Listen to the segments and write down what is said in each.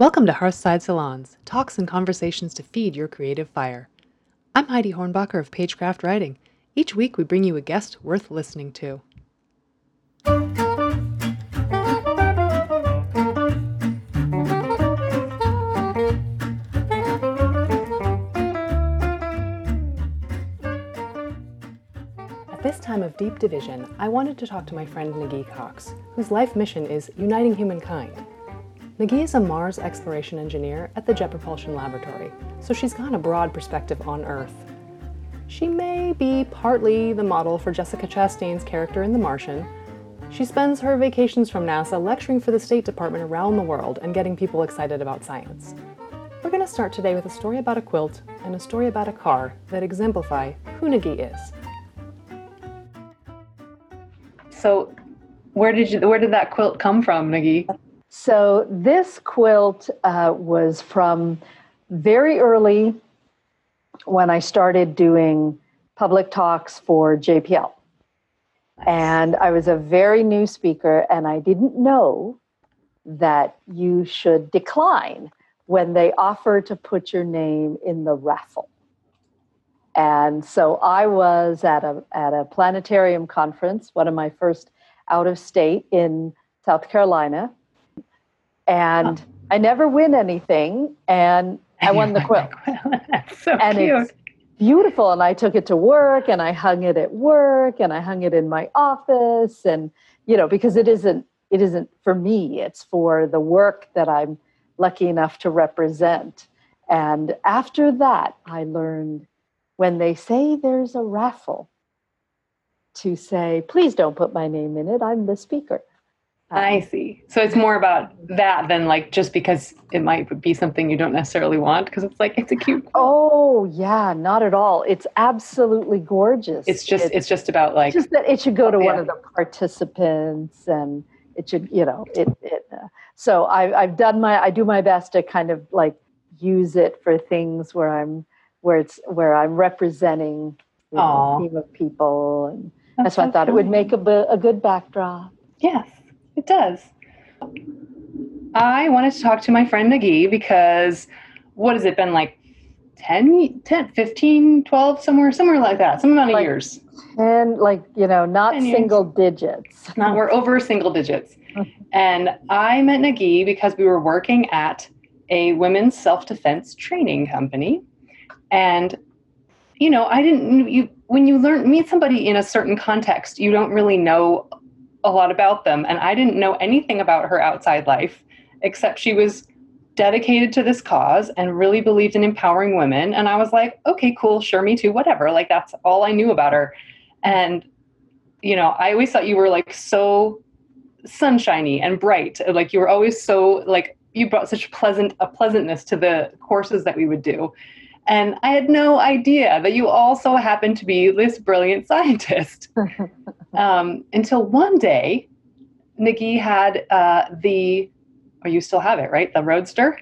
Welcome to Hearthside Salons, talks and conversations to feed your creative fire. I'm Heidi Hornbacher of Pagecraft Writing. Each week we bring you a guest worth listening to. At this time of deep division, I wanted to talk to my friend Nagin Cox, whose life mission is uniting humankind. Nagin is a Mars exploration engineer at the Jet Propulsion Laboratory, so she's got a broad perspective on Earth. She may be partly the model for Jessica Chastain's character in The Martian. She spends her vacations from NASA lecturing for the State Department around the world and getting people excited about science. We're going to start today with a story about a quilt and a story about a car that exemplify who Nagin is. So, where did you where did that quilt come from, Nagin? So this quilt uh, was from very early when I started doing public talks for JPL. And I was a very new speaker, and I didn't know that you should decline when they offer to put your name in the raffle. And so I was at a at a planetarium conference, one of my first out of state in South Carolina, and I never win anything, and I won the quilt. so and cute. it's beautiful, and I took it to work, and I hung it at work, and I hung it in my office, and you know because it isn't it isn't for me; it's for the work that I'm lucky enough to represent. And after that, I learned when they say there's a raffle to say, please don't put my name in it. I'm the speaker. I see. So it's more about that than like just because it might be something you don't necessarily want because it's like it's a cute. Oh yeah, not at all. It's absolutely gorgeous. It's just it's just about like just that it should go to one of the participants and it should you know it, it uh, so I, i've done my i do my best to kind of like use it for things where i'm where it's where i'm representing you know, a team of people and That's that's why i so thought it would make a, a good backdrop Yes, it does. I wanted to talk to my friend Nagin because what has it been like 10, 10 15, 12, somewhere, somewhere like that, some amount of Like- years. and like you know not single digits Not we're over single digits. And I met Nagin because we were working at a women's self-defense training company. And you know, I didn't you when you learn meet somebody in a certain context, you don't really know a lot about them. And I didn't know anything about her outside life except she was dedicated to this cause and really believed in empowering women. And I was like, okay, cool, sure, me too, whatever. Like that's all I knew about her. And you know, I always thought you were like so sunshiny and bright. Like you were always so like you brought such pleasant a pleasantness to the courses that we would do. And I had no idea that you also happened to be this brilliant scientist. um, until one day, Nikki had uh, the, or you still have it, right? The Roadster,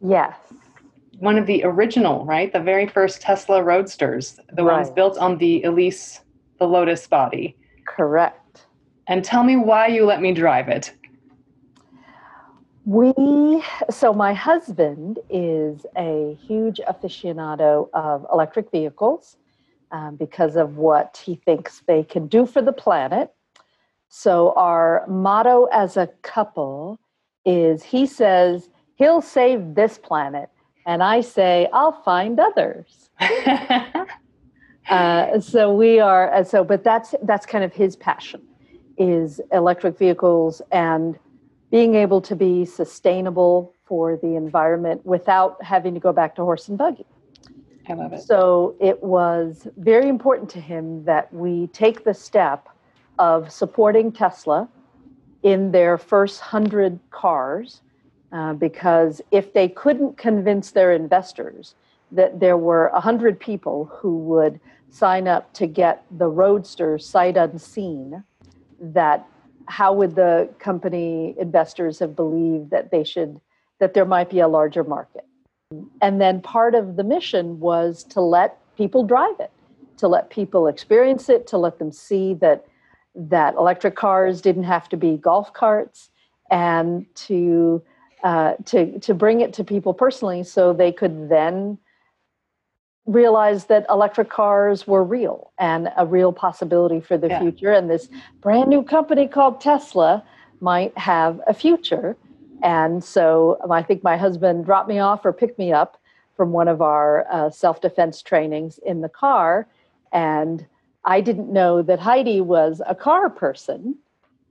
yes one of the original, right? The very first Tesla Roadsters, the ones built on the Elise, the Lotus body. correct And tell me why you let me drive it. We, so my husband is a huge aficionado of electric vehicles um, because of what he thinks they can do for the planet. So our motto as a couple is he says he'll save this planet, and I say I'll find others. Uh, so we are, so but that's that's kind of his passion is electric vehicles and being able to be sustainable for the environment without having to go back to horse and buggy. I love it. So it was very important to him that we take the step of supporting Tesla in their first hundred cars, uh, because if they couldn't convince their investors that there were a hundred people who would sign up to get the Roadster sight unseen, that how would the company investors have believed that they should that there might be a larger market? And then part of the mission was to let people drive it, to let people experience it, to let them see that that electric cars didn't have to be golf carts, and to uh, to to bring it to people personally, so they could then realize that electric cars were real and a real possibility for the Yeah. future, and this brand new company called Tesla might have a future. And so um, I think my husband dropped me off or picked me up from one of our uh, self defense trainings in the car. And I didn't know that Heidi was a car person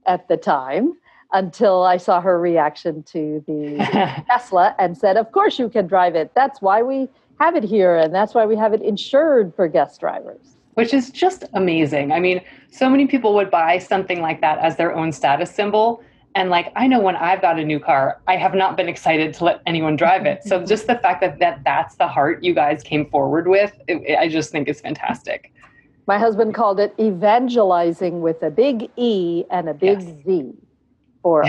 at the time until I saw her reaction to the Tesla and said, Of course you can drive it. That's why we have it here. And that's why we have it insured for guest drivers. which is just amazing. I mean, so many people would buy something like that as their own status symbol. And like, I know when I've got a new car, I have not been excited to let anyone drive it. So just the fact that, that that's the heart you guys came forward with, it, I just think is fantastic. My husband called it evangelizing with a big E and a big Yes. Z for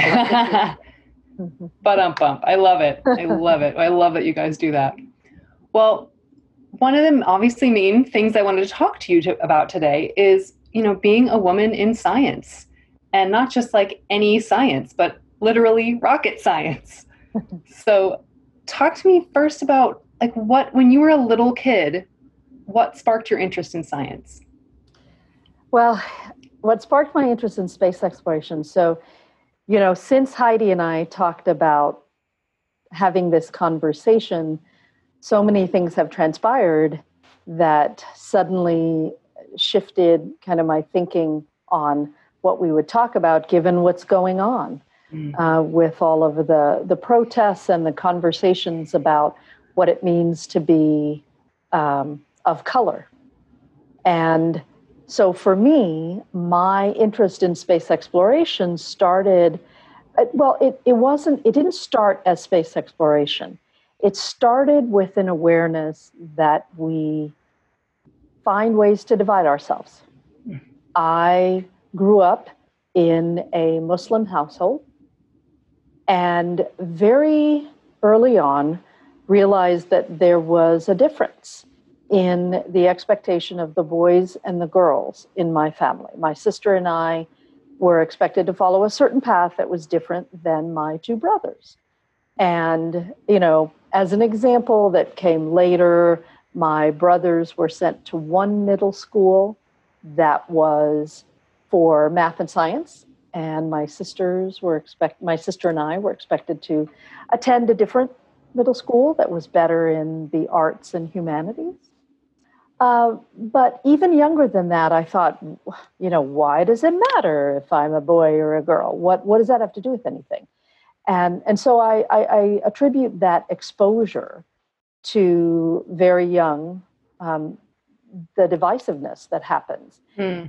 but um bump. I love it. I love it. I love that you guys do that. Well, one of the obviously main things I wanted to talk to you to, about today is, you know, being a woman in science and not just like any science, but literally rocket science. so, talk to me first about like what when you were a little kid, what sparked your interest in science? Well, what sparked my interest in space exploration? So, you know, since Heidi and I talked about having this conversation, so many things have transpired that suddenly shifted kind of my thinking on what we would talk about given what's going on Mm. uh, with all of the, the protests and the conversations about what it means to be um, of color. And so for me, my interest in space exploration started, uh, well, it, it wasn't, it didn't start as space exploration. It started with an awareness that we find ways to divide ourselves. I grew up in a Muslim household and very early on realized that there was a difference in the expectation of the boys and the girls in my family. My sister and I were expected to follow a certain path that was different than my two brothers. And, you know, as an example that came later, my brothers were sent to one middle school that was for math and science and my sisters were expect my sister and I were expected to attend a different middle school that was better in the arts and humanities. Uh, but even younger than that, I thought, you know, why does it matter if I'm a boy or a girl? What what does that have to do with anything? And and so I, I, I attribute that exposure to very young um, the divisiveness that happens. Hmm.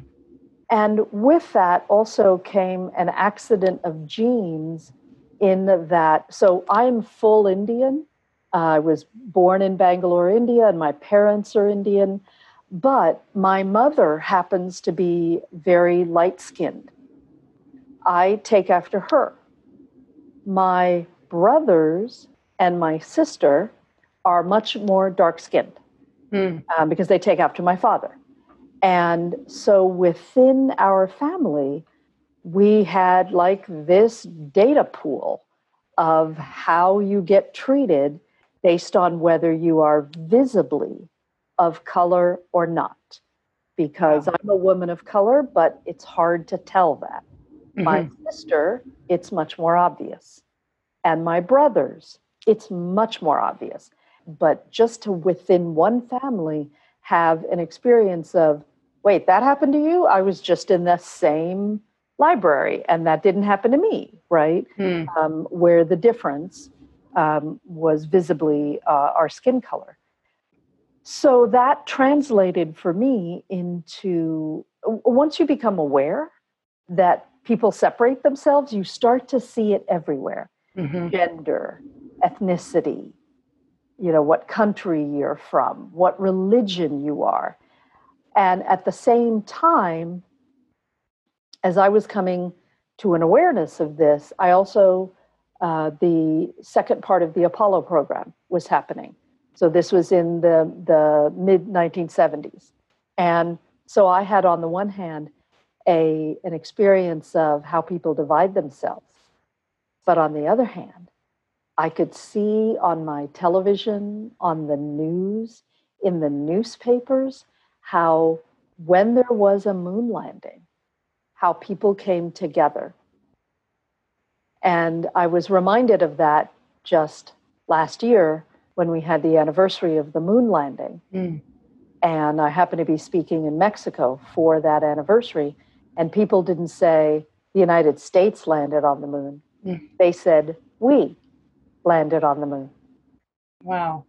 And with that also came an accident of genes in that. So I'm full Indian. I was born in Bangalore, India, and my parents are Indian. But my mother happens to be very light skinned. I take after her. My brothers and my sister are much more dark skinned Hmm. um, because they take after my father. And so within our family, we had like this data pool of how you get treated based on whether you are visibly of color or not. Because I'm a woman of color, but it's hard to tell that. My Mhm. sister, it's much more obvious. And my brothers, it's much more obvious. But just to within one family have an experience of, wait, that happened to you? I was just in the same library and that didn't happen to me, right? Hmm. Um, where the difference um, was visibly uh, our skin color. So that translated for me into once you become aware that people separate themselves, you start to see it everywhere Mhm. gender, ethnicity, you know, what country you're from, what religion you are. And at the same time, as I was coming to an awareness of this, I also, uh, the second part of the Apollo program was happening. So this was in the, the mid 1970s. And so I had, on the one hand, a, an experience of how people divide themselves. But on the other hand, I could see on my television, on the news, in the newspapers, how when there was a moon landing, how people came together. And I was reminded of that just last year when we had the anniversary of the moon landing. Mm. And I happened to be speaking in Mexico for that anniversary. And people didn't say the United States landed on the moon. Mm. They said, we landed on the moon. Wow.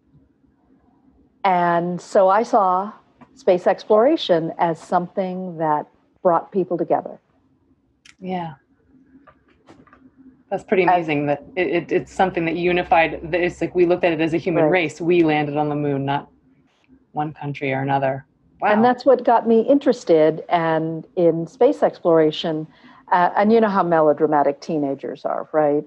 And so I saw space exploration as something that brought people together. Yeah. That's pretty amazing that it, it, it's something that unified. It's like we looked at it as a human right. race. We landed on the moon, not one country or another. Wow. And that's what got me interested and in space exploration. Uh, and you know how melodramatic teenagers are, right?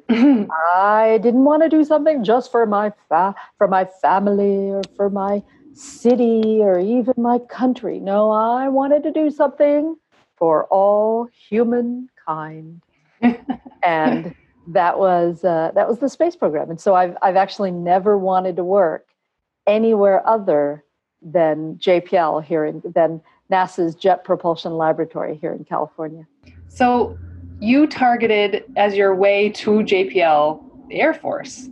I didn't want to do something just for my fa- for my family or for my city or even my country. No, I wanted to do something for all humankind. and that was uh, that was the space program. And so I've I've actually never wanted to work anywhere other than JPL here in than NASA's Jet Propulsion Laboratory here in California. So you targeted as your way to JPL the Air Force.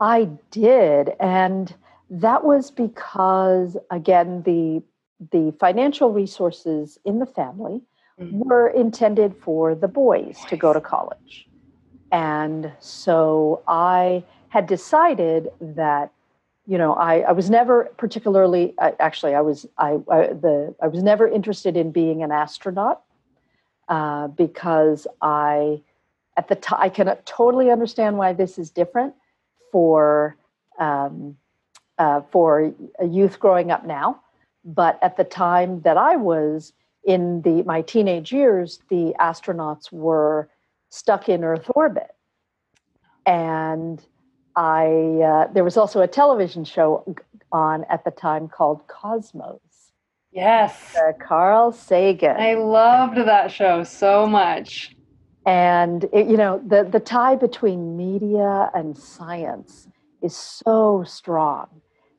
I did, and that was because again the the financial resources in the family mm-hmm. were intended for the boys to go to college. And so I had decided that you know, I, I was never particularly I, actually I was I, I, the I was never interested in being an astronaut uh, because I at the time I can totally understand why this is different for um, uh, for a youth growing up now, but at the time that I was in the my teenage years, the astronauts were stuck in Earth orbit, and I uh, there was also a television show on at the time called Cosmos. Yes, uh, Carl Sagan. I loved that show so much. And it, you know the the tie between media and science is so strong.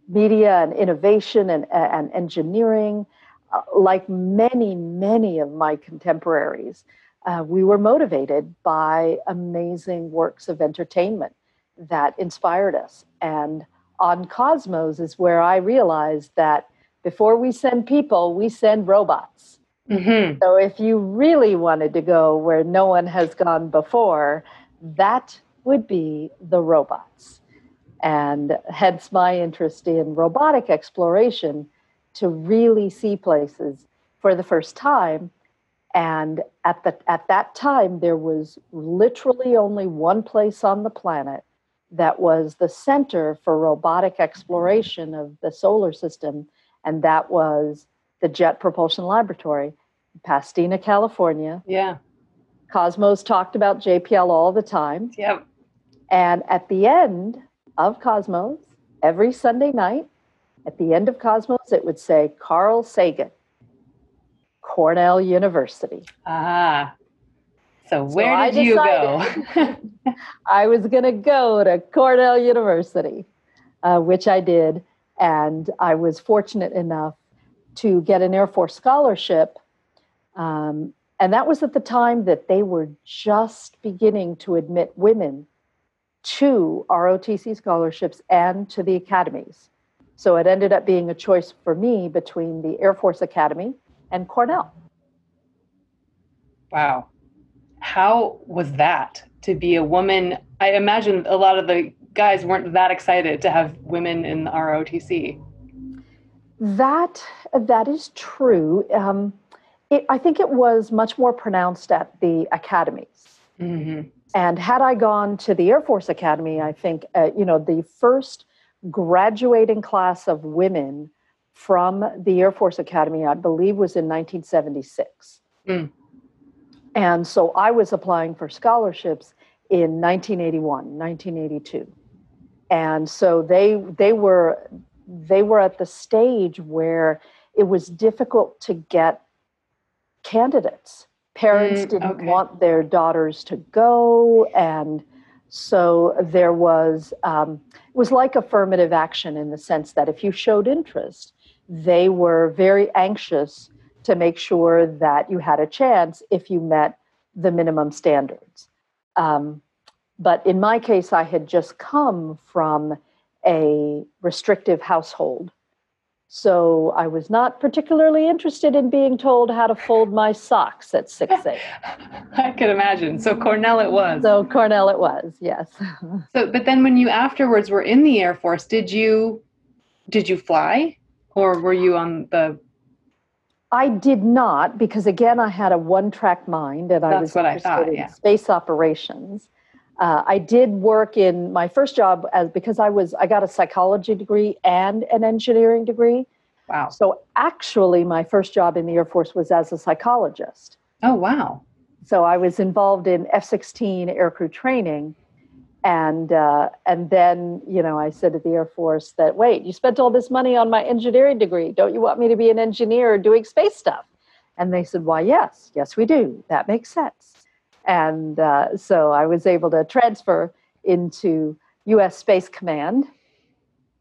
Media and innovation and, and engineering, uh, like many many of my contemporaries, uh, we were motivated by amazing works of entertainment that inspired us. And on Cosmos is where I realized that before we send people, we send robots. Mm-hmm. So if you really wanted to go where no one has gone before, that would be the robots. And hence my interest in robotic exploration to really see places for the first time. And at, the, at that time, there was literally only one place on the planet that was the center for robotic exploration of the solar system, and that was the Jet Propulsion Laboratory, Pasadena, California. Yeah. Cosmos talked about JPL all the time. Yep. And at the end of Cosmos, every Sunday night, at the end of Cosmos, it would say Carl Sagan, Cornell University. Ah. So where so did you go? I was going to go to Cornell University, uh, which I did, and I was fortunate enough to get an Air Force scholarship. Um, and that was at the time that they were just beginning to admit women to ROTC scholarships and to the academies. So it ended up being a choice for me between the Air Force Academy and Cornell. Wow how was that to be a woman? I imagine a lot of the guys weren't that excited to have women in the ROTC. That that is true. Um, it, I think it was much more pronounced at the academies. Mm-hmm. And had I gone to the Air Force Academy, I think uh, you know the first graduating class of women from the Air Force Academy, I believe, was in 1976. Mm. And so I was applying for scholarships in 1981, 1982. And so they they were they were at the stage where it was difficult to get candidates. Parents mm, didn't okay. want their daughters to go and So there was, um, it was like affirmative action in the sense that if you showed interest, they were very anxious to make sure that you had a chance if you met the minimum standards. Um, but in my case, I had just come from a restrictive household. So I was not particularly interested in being told how to fold my socks at 6 a.m. I could imagine. So Cornell it was. So Cornell it was, yes. so but then when you afterwards were in the Air Force, did you did you fly? Or were you on the I did not because again I had a one-track mind and I That's was what I interested thought, in yeah. space operations. Uh, I did work in my first job as because I was I got a psychology degree and an engineering degree. Wow. So actually, my first job in the Air Force was as a psychologist. Oh wow. So I was involved in F-16 aircrew training, and uh, and then you know I said to the Air Force that wait, you spent all this money on my engineering degree. Don't you want me to be an engineer doing space stuff? And they said, why, yes, yes, we do. That makes sense. And uh, so I was able to transfer into U.S. Space Command,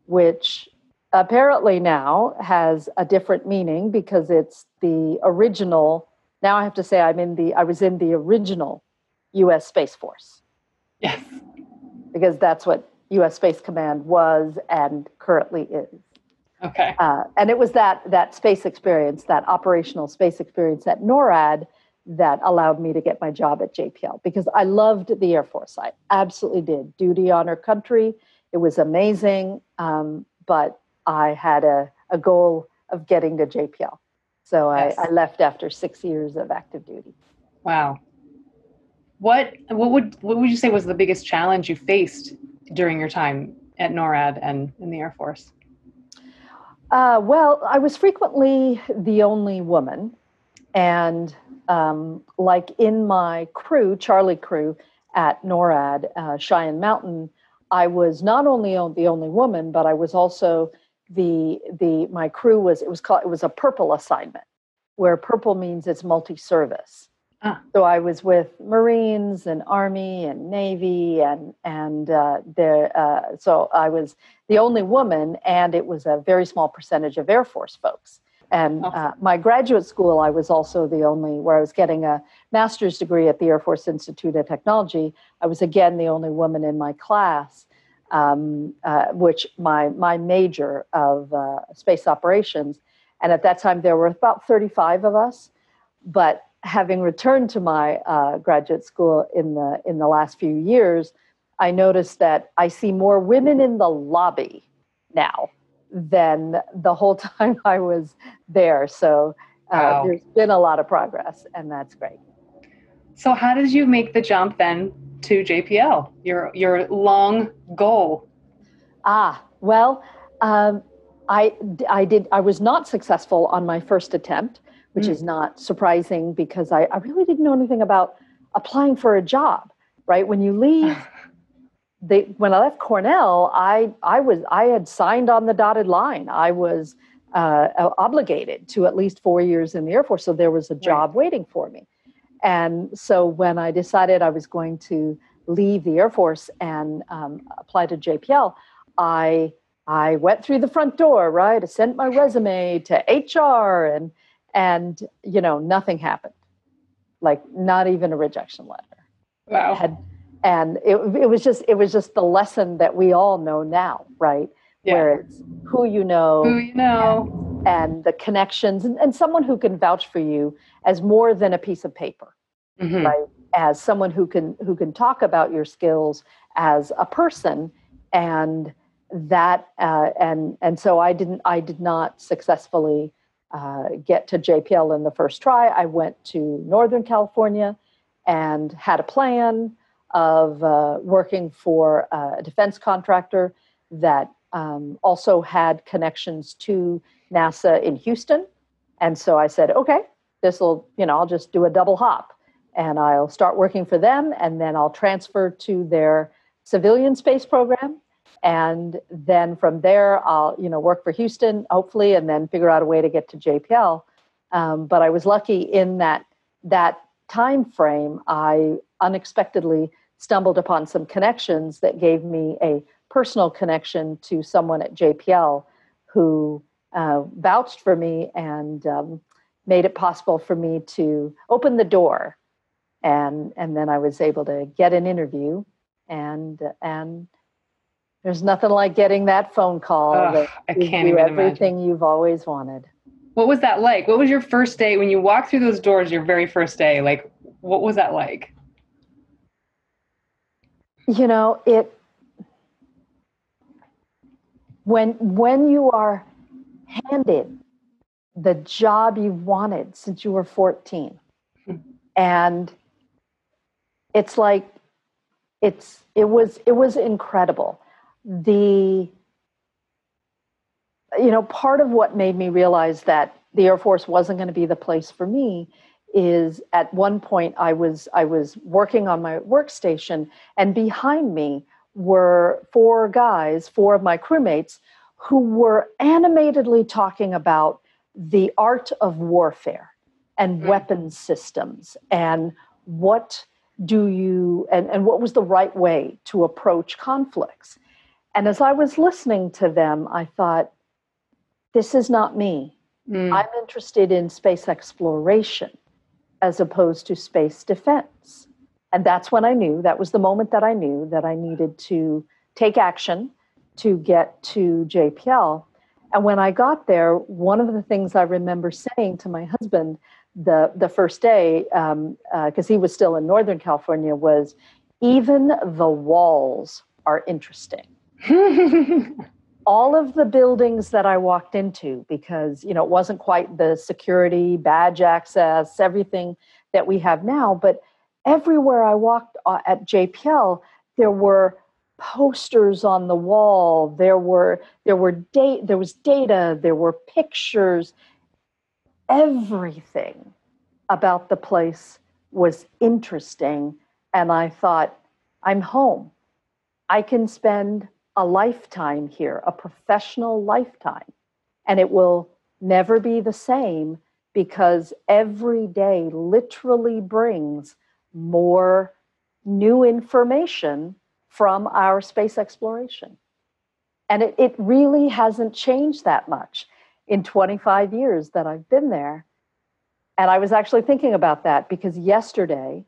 which apparently now has a different meaning because it's the original. Now I have to say I'm in the I was in the original U.S. Space Force Yes. Because that's what U.S. Space Command was and currently is. Okay. Uh, and it was that that space experience, that operational space experience at NORAD, that allowed me to get my job at JPL because I loved the Air Force. I absolutely did. Duty, honor, country. It was amazing. Um, but I had a, a goal of getting to JPL. So Yes. I, I left after six years of active duty. Wow. What what would what would you say was the biggest challenge you faced during your time at NORAD and in the Air Force? Uh, well, I was frequently the only woman. And um, like in my crew, Charlie crew at NORAD, uh, Cheyenne Mountain, I was not only the only woman, but I was also the the my crew was it was called it was a purple assignment, where purple means it's multi-service. Ah. So I was with Marines and Army and Navy and and uh, there. Uh, so I was the only woman, and it was a very small percentage of Air Force folks. And Oh. uh, my graduate school, I was also the only where I was getting a master's degree at the Air Force Institute of Technology. I was again the only woman in my class, um, uh, which my my major of uh, space operations. And at that time, there were about 35 of us. But having returned to my uh, graduate school in the in the last few years, I noticed that I see more women in the lobby now than the whole time I was there. So uh, Wow. there's been a lot of progress, and that's great. So how did you make the jump then to JPL? Your your long goal. Ah, well, um, I I did I was not successful on my first attempt, which Mm. is not surprising because I, I really didn't know anything about applying for a job. Right when you leave, they when I left Cornell, I I was I had signed on the dotted line. I was uh, obligated to at least four years in the Air Force, so there was a job waiting for me. And so when I decided I was going to leave the Air Force and um, apply to JPL, I I went through the front door, right? I sent my resume to HR, and and you know nothing happened, like not even a rejection letter Wow. had and it, it was just it was just the lesson that we all know now right Yeah. where it's who you know Who you know. and the connections and, and someone who can vouch for you as more than a piece of paper Mhm. right as someone who can who can talk about your skills as a person and that uh, and and so i didn't i did not successfully uh, get to jpl in the first try. I went to northern california and had a plan of uh, working for a defense contractor that um, also had connections to nasa in houston. And so i said okay this will you know i'll just do a double hop and I'll start working for them, and then I'll transfer to their civilian space program, and then from there I'll you know work for Houston, hopefully, and then figure out a way to get to JPL. Um, but I was lucky in that that time frame. I unexpectedly stumbled upon some connections that gave me a personal connection to someone at JPL who uh, vouched for me and um, made it possible for me to open the door and and then I was able to get an interview and and there's nothing like getting that phone call Ugh, that I can't even everything imagine. you've always wanted. What was that like? What was your first day when you walked through those doors? Your very first day, like what was that like? You know, it when when you are handed the job you've wanted since you were 14 Hmm. and it's like it's it was it was incredible the you know part of what made me realize that the air force wasn't going to be the place for me is at one point i was i was working on my workstation and behind me were four guys four of my crewmates who were animatedly talking about the art of warfare and Mm. weapons systems and what do you and, and what was the right way to approach conflicts and as i was listening to them i thought this is not me. Mm. i'm interested in space exploration as opposed to space defense. And that's when i knew that was the moment that i knew that i needed to take action to get to jpl and when i got there one of the things i remember saying to my husband the the first day because um, uh, he was still in northern california was even the walls are interesting all of the buildings that I walked into, because you know it wasn't quite the security, badge access, everything that we have now, but everywhere I walked uh, at JPL, there were posters on the wall. There were there were date there was data. There were pictures. Everything about the place was interesting, and I thought, I'm home. I can spend a lifetime here, a professional lifetime. And it will never be the same because every day literally brings more new information from our space exploration. And it, it really hasn't changed that much in 25 years that I've been there. And I was actually thinking about that because yesterday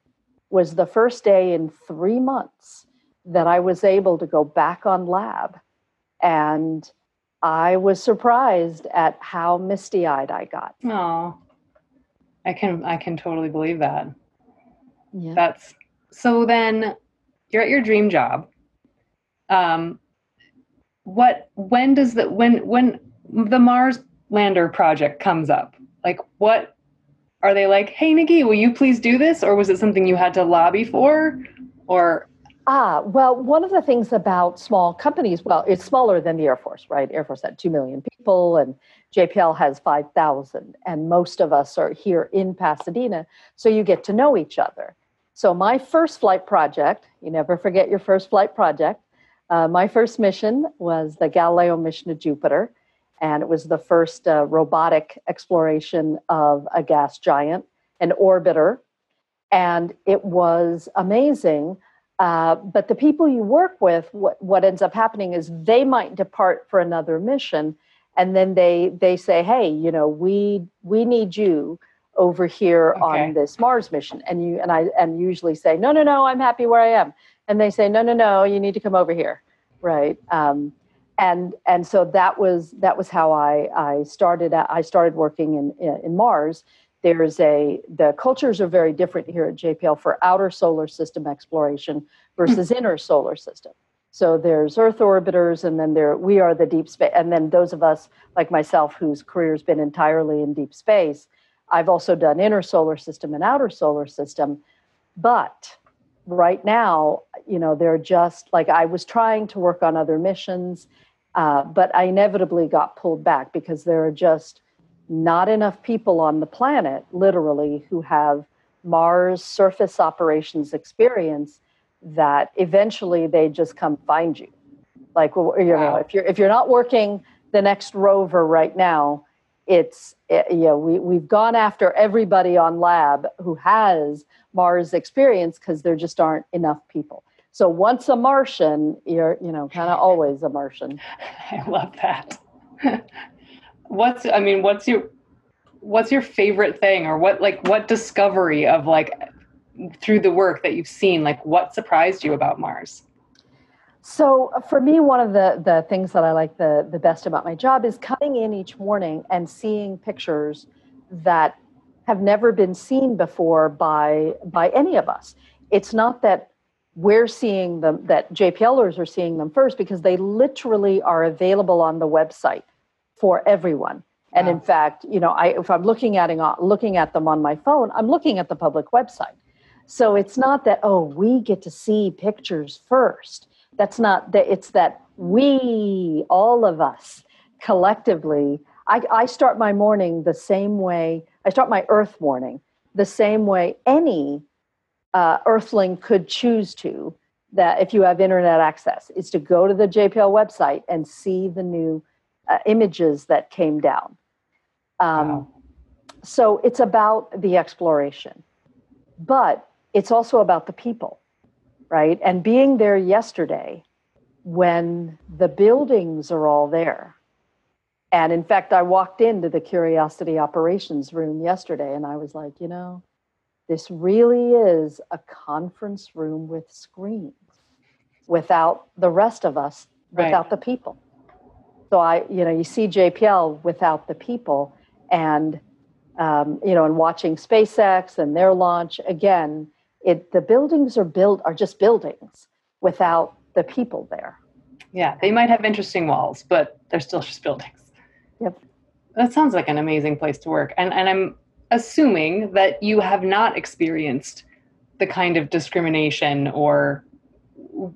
was the first day in three months that I was able to go back on lab. And I was surprised at how misty eyed I got. Oh, I can I can totally believe that. Yeah. That's so. Then you're at your dream job. Um, what when does the when when the Mars lander project comes up? Like what are they like? Hey, Nikki, will you please do this, or was it something you had to lobby for, or Ah, well, one of the things about small companies, well, it's smaller than the Air Force, right? Air Force had 2 million people and JPL has 5,000. And most of us are here in Pasadena. So you get to know each other. So my first flight project, you never forget your first flight project. Uh, my first mission was the Galileo mission to Jupiter. And it was the first uh, robotic exploration of a gas giant, an orbiter. And it was amazing. Uh, but the people you work with, what, what ends up happening is they might depart for another mission, and then they they say, "Hey, you know, we we need you over here Okay. on this Mars mission," and you and I and usually say, "No, no, no, I'm happy where I am," and they say, "No, no, no, you need to come over here," right? Um, and and so that was that was how I I started I started working in in, in Mars there's a the cultures are very different here at JPL for outer solar system exploration versus inner solar system. So there's Earth orbiters, and then there we are the deep space, and then those of us like myself whose career's been entirely in deep space. I've also done inner solar system and outer solar system, but right now, you know, they're just like I was trying to work on other missions, uh, but I inevitably got pulled back because there are just not enough people on the planet, literally, who have Mars surface operations experience that eventually they just come find you. Like you know, Wow. if you're if you're not working the next rover right now, it's it, you know we, we've gone after everybody on lab who has mars experience because there just aren't enough people so once a martian you're you know kind of always a martian i love that what's i mean what's your what's your favorite thing or what like what discovery of like through the work that you've seen like what surprised you about mars so uh, for me, one of the, the things that I like the, the best about my job is coming in each morning and seeing pictures that have never been seen before by by any of us. It's not that we're seeing them that JPLers are seeing them first because they literally are available on the website for everyone. And wow. in fact, you know, I, if I'm looking at looking at them on my phone, I'm looking at the public website. So it's not that oh, we get to see pictures first that's not that it's that we all of us collectively I, I start my morning the same way i start my earth morning the same way any uh, earthling could choose to that if you have internet access is to go to the jpl website and see the new uh, images that came down um, wow. so it's about the exploration but it's also about the people right? And being there yesterday when the buildings are all there. And in fact, I walked into the Curiosity operations room yesterday and I was like, you know, this really is a conference room with screens without the rest of us, right. without the people. So I, you know, you see JPL without the people and, um, you know, and watching SpaceX and their launch again, it the buildings are built are just buildings without the people there. Yeah, they might have interesting walls, but they're still just buildings. Yep. That sounds like an amazing place to work. And and I'm assuming that you have not experienced the kind of discrimination or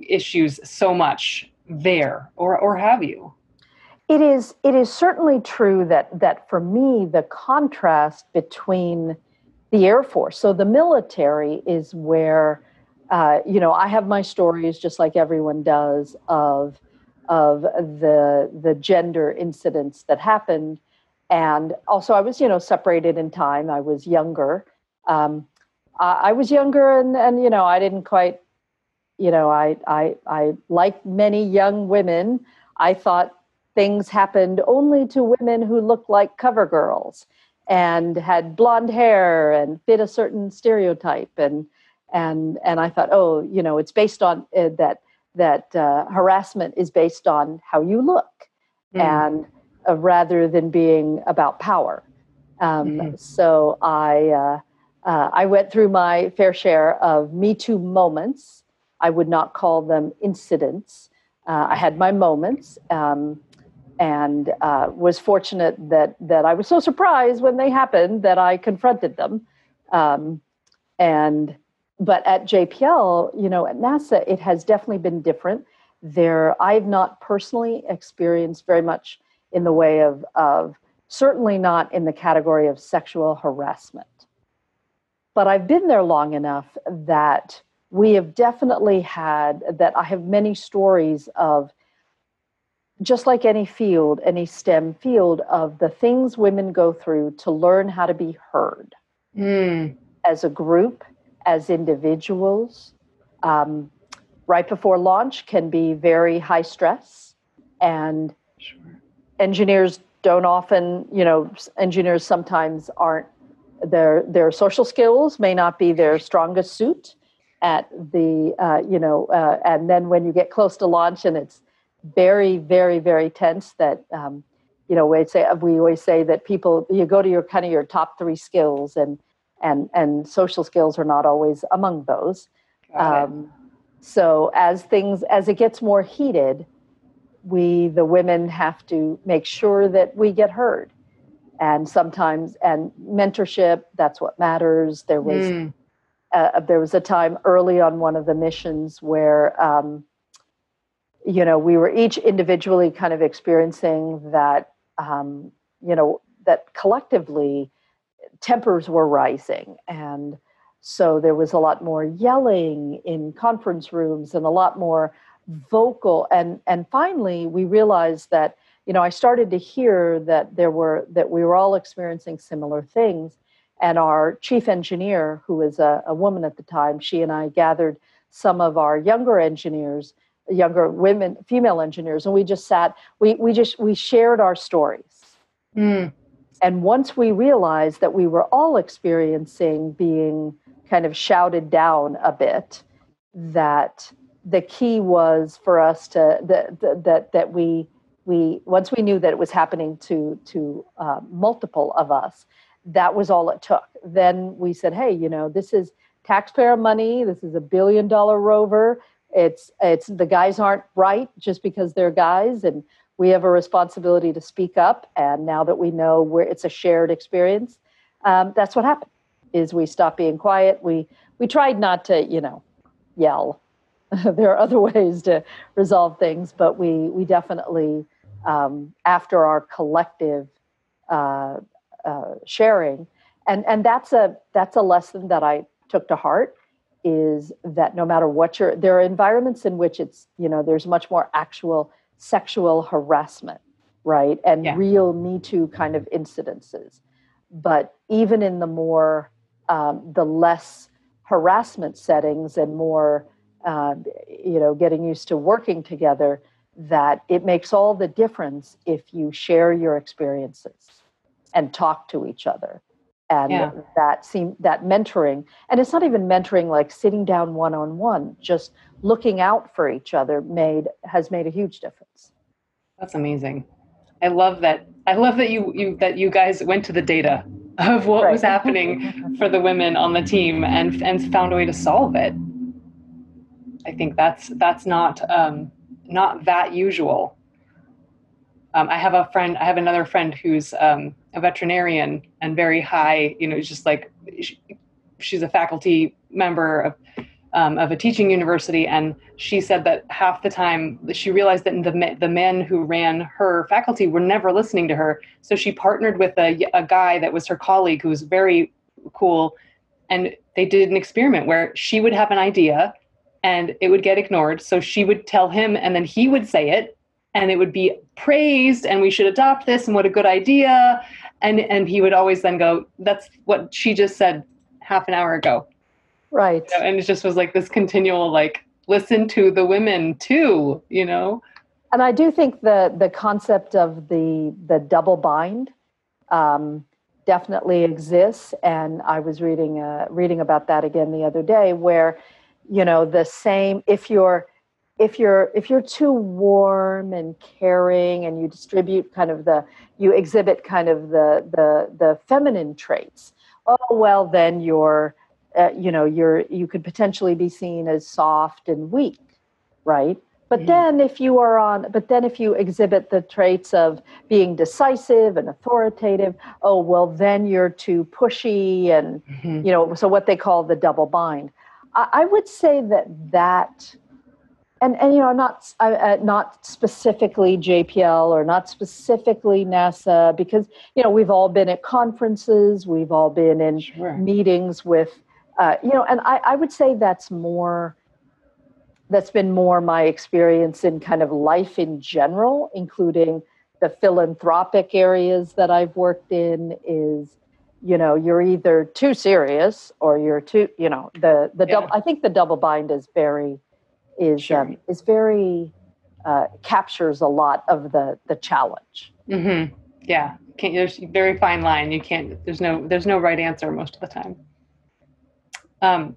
issues so much there or or have you? It is it is certainly true that that for me the contrast between the Air Force. So the military is where, uh, you know, I have my stories just like everyone does of of the the gender incidents that happened, and also I was, you know, separated in time. I was younger. Um, I, I was younger, and and you know, I didn't quite, you know, I I I like many young women. I thought things happened only to women who looked like cover girls and had blonde hair and fit a certain stereotype and and and I thought oh you know it's based on uh, that that uh, harassment is based on how you look mm. and uh, rather than being about power um, mm-hmm. so I uh, uh, I went through my fair share of Me Too moments I would not call them incidents uh, I had my moments um, and uh, was fortunate that that I was so surprised when they happened that I confronted them. Um, and but at JPL, you know, at NASA, it has definitely been different. There, I've not personally experienced very much in the way of of certainly not in the category of sexual harassment. But I've been there long enough that we have definitely had that I have many stories of just like any field, any STEM field, of the things women go through to learn how to be heard mm. as a group, as individuals. Um, right before launch can be very high stress, and sure. engineers don't often, you know, engineers sometimes aren't their their social skills may not be their strongest suit at the uh, you know uh, and then when you get close to launch and it's very, very, very tense. That um, you know, we say we always say that people you go to your kind of your top three skills, and and and social skills are not always among those. Um, so as things as it gets more heated, we the women have to make sure that we get heard, and sometimes and mentorship that's what matters. There was. Mm. Uh, there was a time early on one of the missions where um, you know, we were each individually kind of experiencing that, um, you know, that collectively tempers were rising. And so there was a lot more yelling in conference rooms and a lot more vocal. And, and finally, we realized that you know, I started to hear that there were that we were all experiencing similar things. And our chief engineer, who was a, a woman at the time, she and I gathered some of our younger engineers, younger women, female engineers, and we just sat, we we just we shared our stories. Mm. And once we realized that we were all experiencing being kind of shouted down a bit, that the key was for us to that that that we we once we knew that it was happening to to uh, multiple of us that was all it took then we said hey you know this is taxpayer money this is a billion dollar rover it's it's the guys aren't right just because they're guys and we have a responsibility to speak up and now that we know where it's a shared experience um, that's what happened is we stopped being quiet. We we tried not to you know yell. There are other ways to resolve things but we we definitely um, after our collective uh, uh, sharing and and that's a that's a lesson that i took to heart is that no matter what you're there are environments in which it's you know there's much more actual sexual harassment right? And Yeah. real me too kind of incidences. But even in the more um, the less harassment settings and more uh, you know getting used to working together that it makes all the difference if you share your experiences and talk to each other and Yeah. that seem that mentoring and it's not even mentoring like sitting down one on one just looking out for each other made has made a huge difference That's amazing. I love that. I love that you you that you guys went to the data of what was happening for the women on the team and and found a way to solve it. I think that's that's not um, not that usual. Um, I have a friend. I have another friend who's um, a veterinarian and very high. You know, just like she, she's a faculty member of um, of a teaching university, and she said that half the time she realized that the the men who ran her faculty were never listening to her. So she partnered with a, a guy that was her colleague who was very cool, and they did an experiment where she would have an idea, and it would get ignored. So she would tell him, and then he would say it, and it would be praised, and we should adopt this, and what a good idea. And and he would always then go, "That's what she just said half an hour ago." right you know, and it just was like this continual like listen to the women too you know and I do think the the concept of the the double bind um, definitely exists. And I was reading uh, reading about that again the other day, where you know the same if you're if you're if you're too warm and caring and you distribute kind of the you exhibit kind of the the the feminine traits oh well then you're uh, you know you're you could potentially be seen as soft and weak right? But Mhm. then if you are on but then if you exhibit the traits of being decisive and authoritative oh well then you're too pushy and you know so what they call the double bind. I, I would say that that and and you know not uh, not specifically jpl or not specifically nasa because you know we've all been at conferences we've all been in sure meetings with uh, you know and I, I would say that's more that's been more my experience in kind of life in general including the philanthropic areas that i've worked in is you know you're either too serious or you're too you know the the Yeah. double i think the double bind is very is Sure. um, is very uh, captures a lot of the the challenge hmm yeah can't there's very fine line you can't there's no there's no right answer most of the time um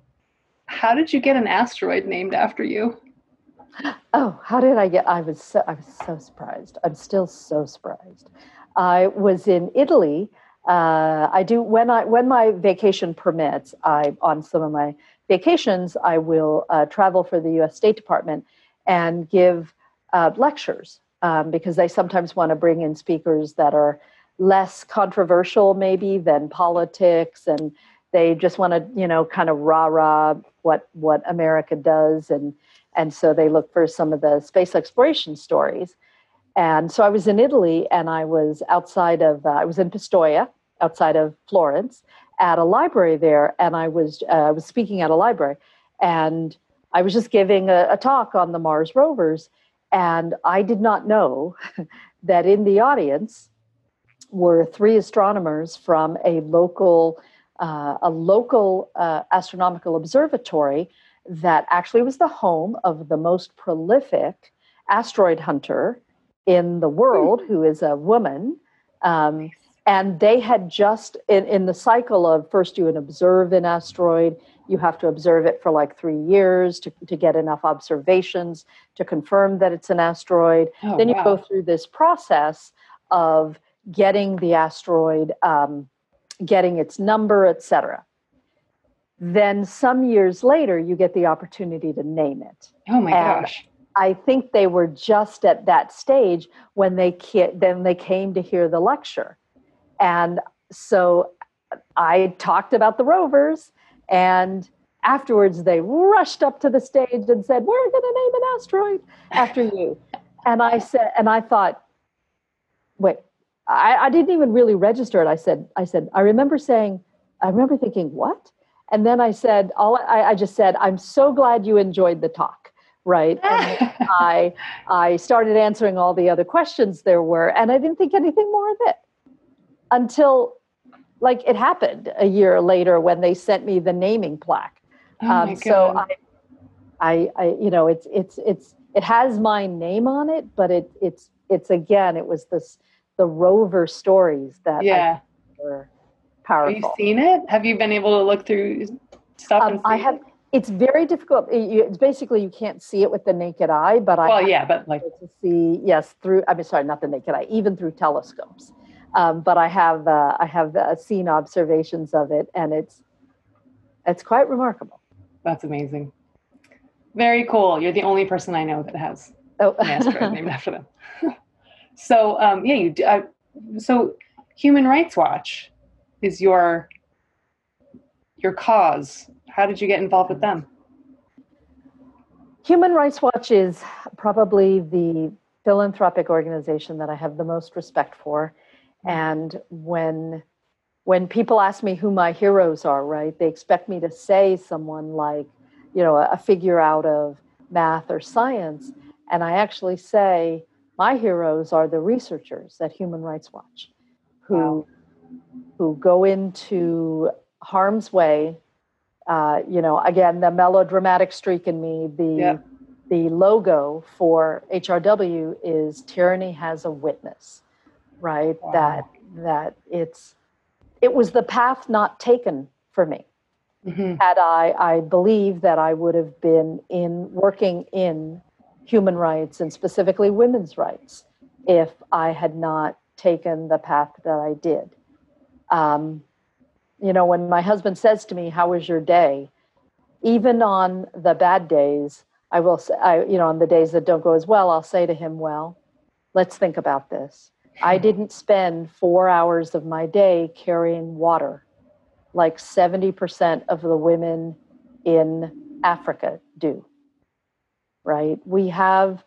how did you get an asteroid named after you Oh, how did I get? I was so I was so surprised. I'm still so surprised. I was in Italy. Uh, I do when I when my vacation permits. I on some of my vacations I will uh, travel for the U.S. State Department and give uh, lectures um, because they sometimes want to bring in speakers that are less controversial maybe than politics and they just want to you know kind of rah rah what what America does and and so they look for some of the space exploration stories. And so I was in Italy, and I was outside of uh, I was in Pistoia, outside of Florence, at a library there, and I was uh, was speaking at a library, and I was just giving a, a talk on the Mars rovers, And I did not know that in the audience were three astronomers from a local uh, a local uh, astronomical observatory that actually was the home of the most prolific asteroid hunter in the world, who is a woman. Um, and they had just in, in the cycle of first you observe an asteroid you have to observe it for like three years to, to get enough observations to confirm that it's an asteroid. Oh, then you wow. go through this process of getting the asteroid um, getting its number etc then some years later you get the opportunity to name it. Oh my and gosh. I think they were just at that stage when they then they came to hear the lecture and so I talked about the rovers, and afterwards they rushed up to the stage and said, We're going to name an asteroid after you. and I said, and I thought, wait, I, I didn't even really register it. I said, I said, I remember saying, I remember thinking, what? And then I said, all I, I just said, I'm so glad you enjoyed the talk right and i i started answering all the other questions there were and i didn't think anything more of it until like it happened a year later when they sent me the naming plaque. Oh um, so I, I, I, you know, it's it's it's it has my name on it, but it it's it's again, it was this the rover stories that yeah were powerful. Have you seen it? Have you been able to look through stuff? Um, I have. It's very difficult. It's basically you can't see it with the naked eye, but I well, yeah, but like to see yes through. I mean, sorry, not the naked eye, even through telescopes. Um, but I have uh, I have uh, seen observations of it, and it's it's quite remarkable. That's amazing. Very cool. You're the only person I know that has oh. an asteroid named after them. so um, yeah, you. Uh, so Human Rights Watch is your your cause. How did you get involved with them? Human Rights Watch is probably the philanthropic organization that I have the most respect for and when when people ask me who my heroes are, right, they expect me to say someone like, you know, a figure out of math or science. And I actually say my heroes are the researchers at Human Rights Watch who wow. who go into harm's way. Uh, you know, again, the melodramatic streak in me, the yeah. the logo for HRW is tyranny has a witness right? Wow. That that it's it was the path not taken for me. Mm-hmm. Had I, I believe that I would have been in working in human rights and specifically women's rights if I had not taken the path that I did. Um, you know, when my husband says to me, "How was your day?" Even on the bad days, I will say, I, you know, on the days that don't go as well, I'll say to him, "Well, let's think about this. I didn't spend four hours of my day carrying water like 70% of the women in Africa do. Right? We have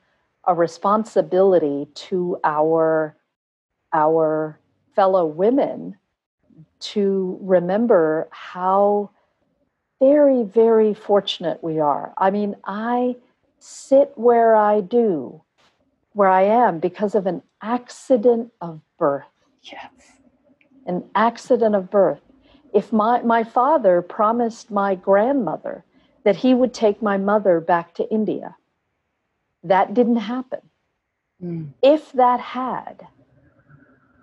a responsibility to our, our fellow women to remember how very, very fortunate we are. I mean, I sit where I do, where I am because of an accident of birth. Yes. An accident of birth. If my, my father promised my grandmother that he would take my mother back to India, that didn't happen. Mm. If that had,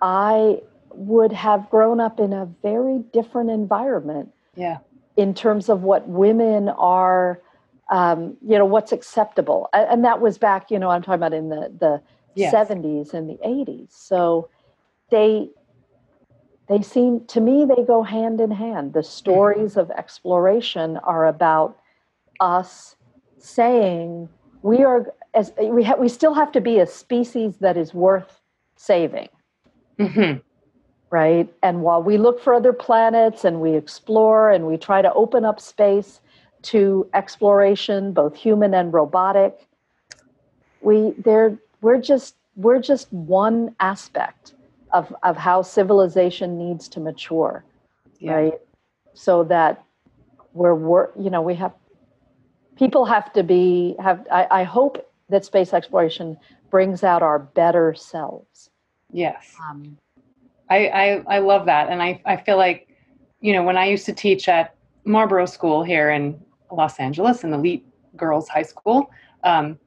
I would have grown up in a very different environment. Yeah. In terms of what women are, um, you know, what's acceptable, and that was back, you know, I'm talking about in the the yes. 70s and the 80s. So they they seem to me they go hand in hand. The stories mm-hmm. of exploration are about us saying we are as we ha- we still have to be a species that is worth saving. Mm-hmm. Right? And while we look for other planets and we explore and we try to open up space to exploration, both human and robotic, we there we're just we're just one aspect of of how civilization needs to mature yeah. right so that we're, we're you know we have people have to be have I, I hope that space exploration brings out our better selves. Yes. Um, I, I, I love that. And I, I feel like, you know, when I used to teach at Marlborough School here in Los Angeles, an elite girls' high school, um,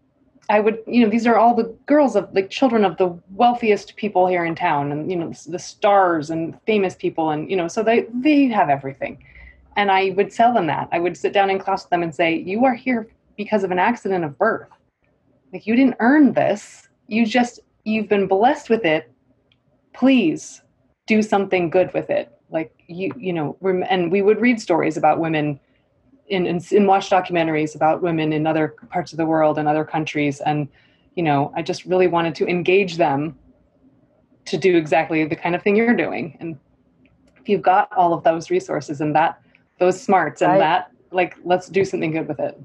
I would, you know, these are all the girls of like children of the wealthiest people here in town, and you know, the stars and famous people, and you know, so they they have everything. And I would tell them that. I would sit down in class with them and say, "You are here because of an accident of birth. Like you didn't earn this. You just you've been blessed with it. Please do something good with it. Like you, you know." And we would read stories about women in, in, in watch documentaries about women in other parts of the world and other countries and you know i just really wanted to engage them to do exactly the kind of thing you're doing and if you've got all of those resources and that those smarts and right. that like let's do something good with it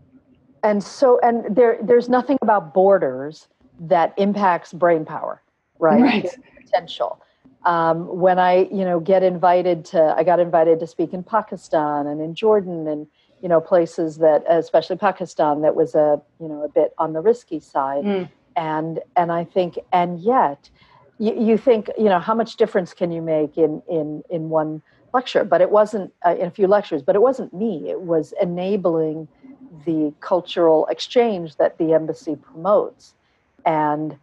and so and there there's nothing about borders that impacts brain power right, right. potential um, when i you know get invited to i got invited to speak in pakistan and in jordan and you know places that especially pakistan that was a you know a bit on the risky side. Mm. and and i think and yet you, you think you know how much difference can you make in in in one lecture? But it wasn't uh, in a few lectures but it wasn't me. It was enabling the cultural exchange that the embassy promotes. And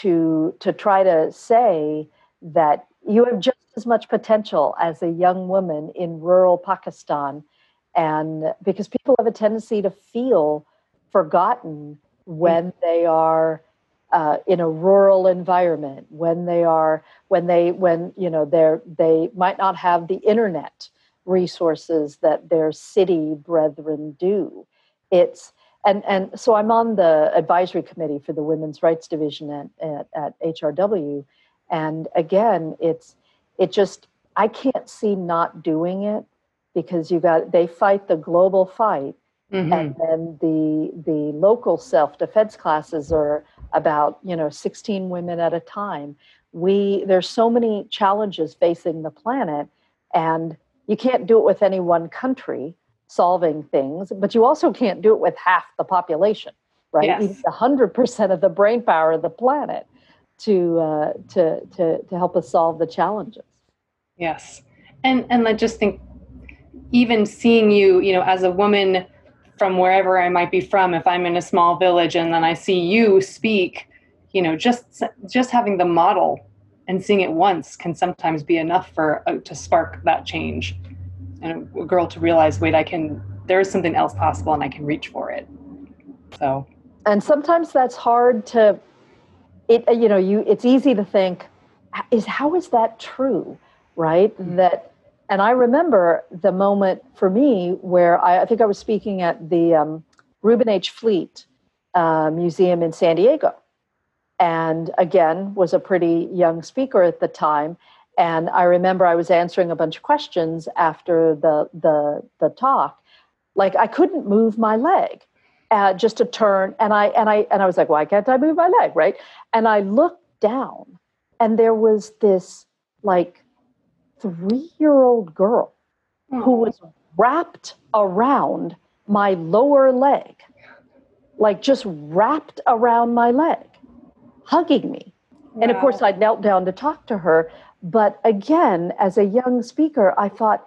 to to try to say that you have just as much potential as a young woman in rural pakistan and because people have a tendency to feel forgotten when they are uh, in a rural environment when they are when they when you know they're they might not have the internet resources that their city brethren do. It's and and so i'm on the advisory committee for the women's rights division at, at, at hrw and again it's it just i can't see not doing it because you got they fight the global fight. Mm-hmm. and then the the local self-defense classes are about you know 16 women at a time. We there's so many challenges facing the planet and you can't do it with any one country solving things but you also can't do it with half the population right? Yes. 100% of the brain power of the planet to uh, to to to help us solve the challenges. Yes. And and i just think even seeing you, you know, as a woman from wherever I might be from, if I'm in a small village and then I see you speak, you know, just just having the model and seeing it once can sometimes be enough for uh, to spark that change, and a, a girl to realize, wait, I can. There is something else possible, and I can reach for it. So, and sometimes that's hard to. It you know you it's easy to think, is how is that true, right? Mm-hmm. That and I remember the moment for me where I, I think I was speaking at the um, Reuben H. Fleet uh, Museum in San Diego. And again, was a pretty young speaker at the time. And I remember I was answering a bunch of questions after the, the, the talk. Like I couldn't move my leg. Uh, just to turn and I and I and I was like, why can't I move my leg? Right. And I looked down and there was this like three year old girl mm-hmm. who was wrapped around my lower leg, like just wrapped around my leg, hugging me. Wow. And of course, I knelt down to talk to her. But again, as a young speaker, I thought,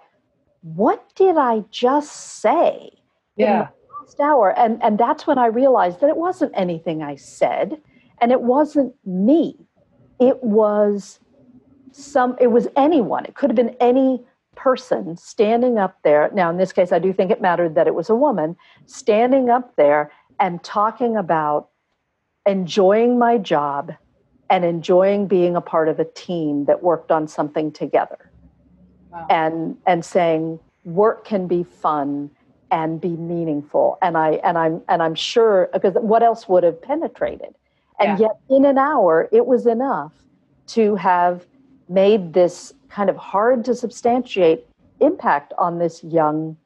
what did I just say? Yeah. last hour. And, and that's when I realized that it wasn't anything I said and it wasn't me. It was some it was anyone. It could have been any person standing up there. Now in this case i do think it mattered that it was a woman standing up there and talking about enjoying my job and enjoying being a part of a team that worked on something together. Wow. and and saying work can be fun and be meaningful. And i and i'm and i'm sure because what else would have penetrated? And yeah. yet in an hour it was enough to have made this kind of hard to substantiate impact on this young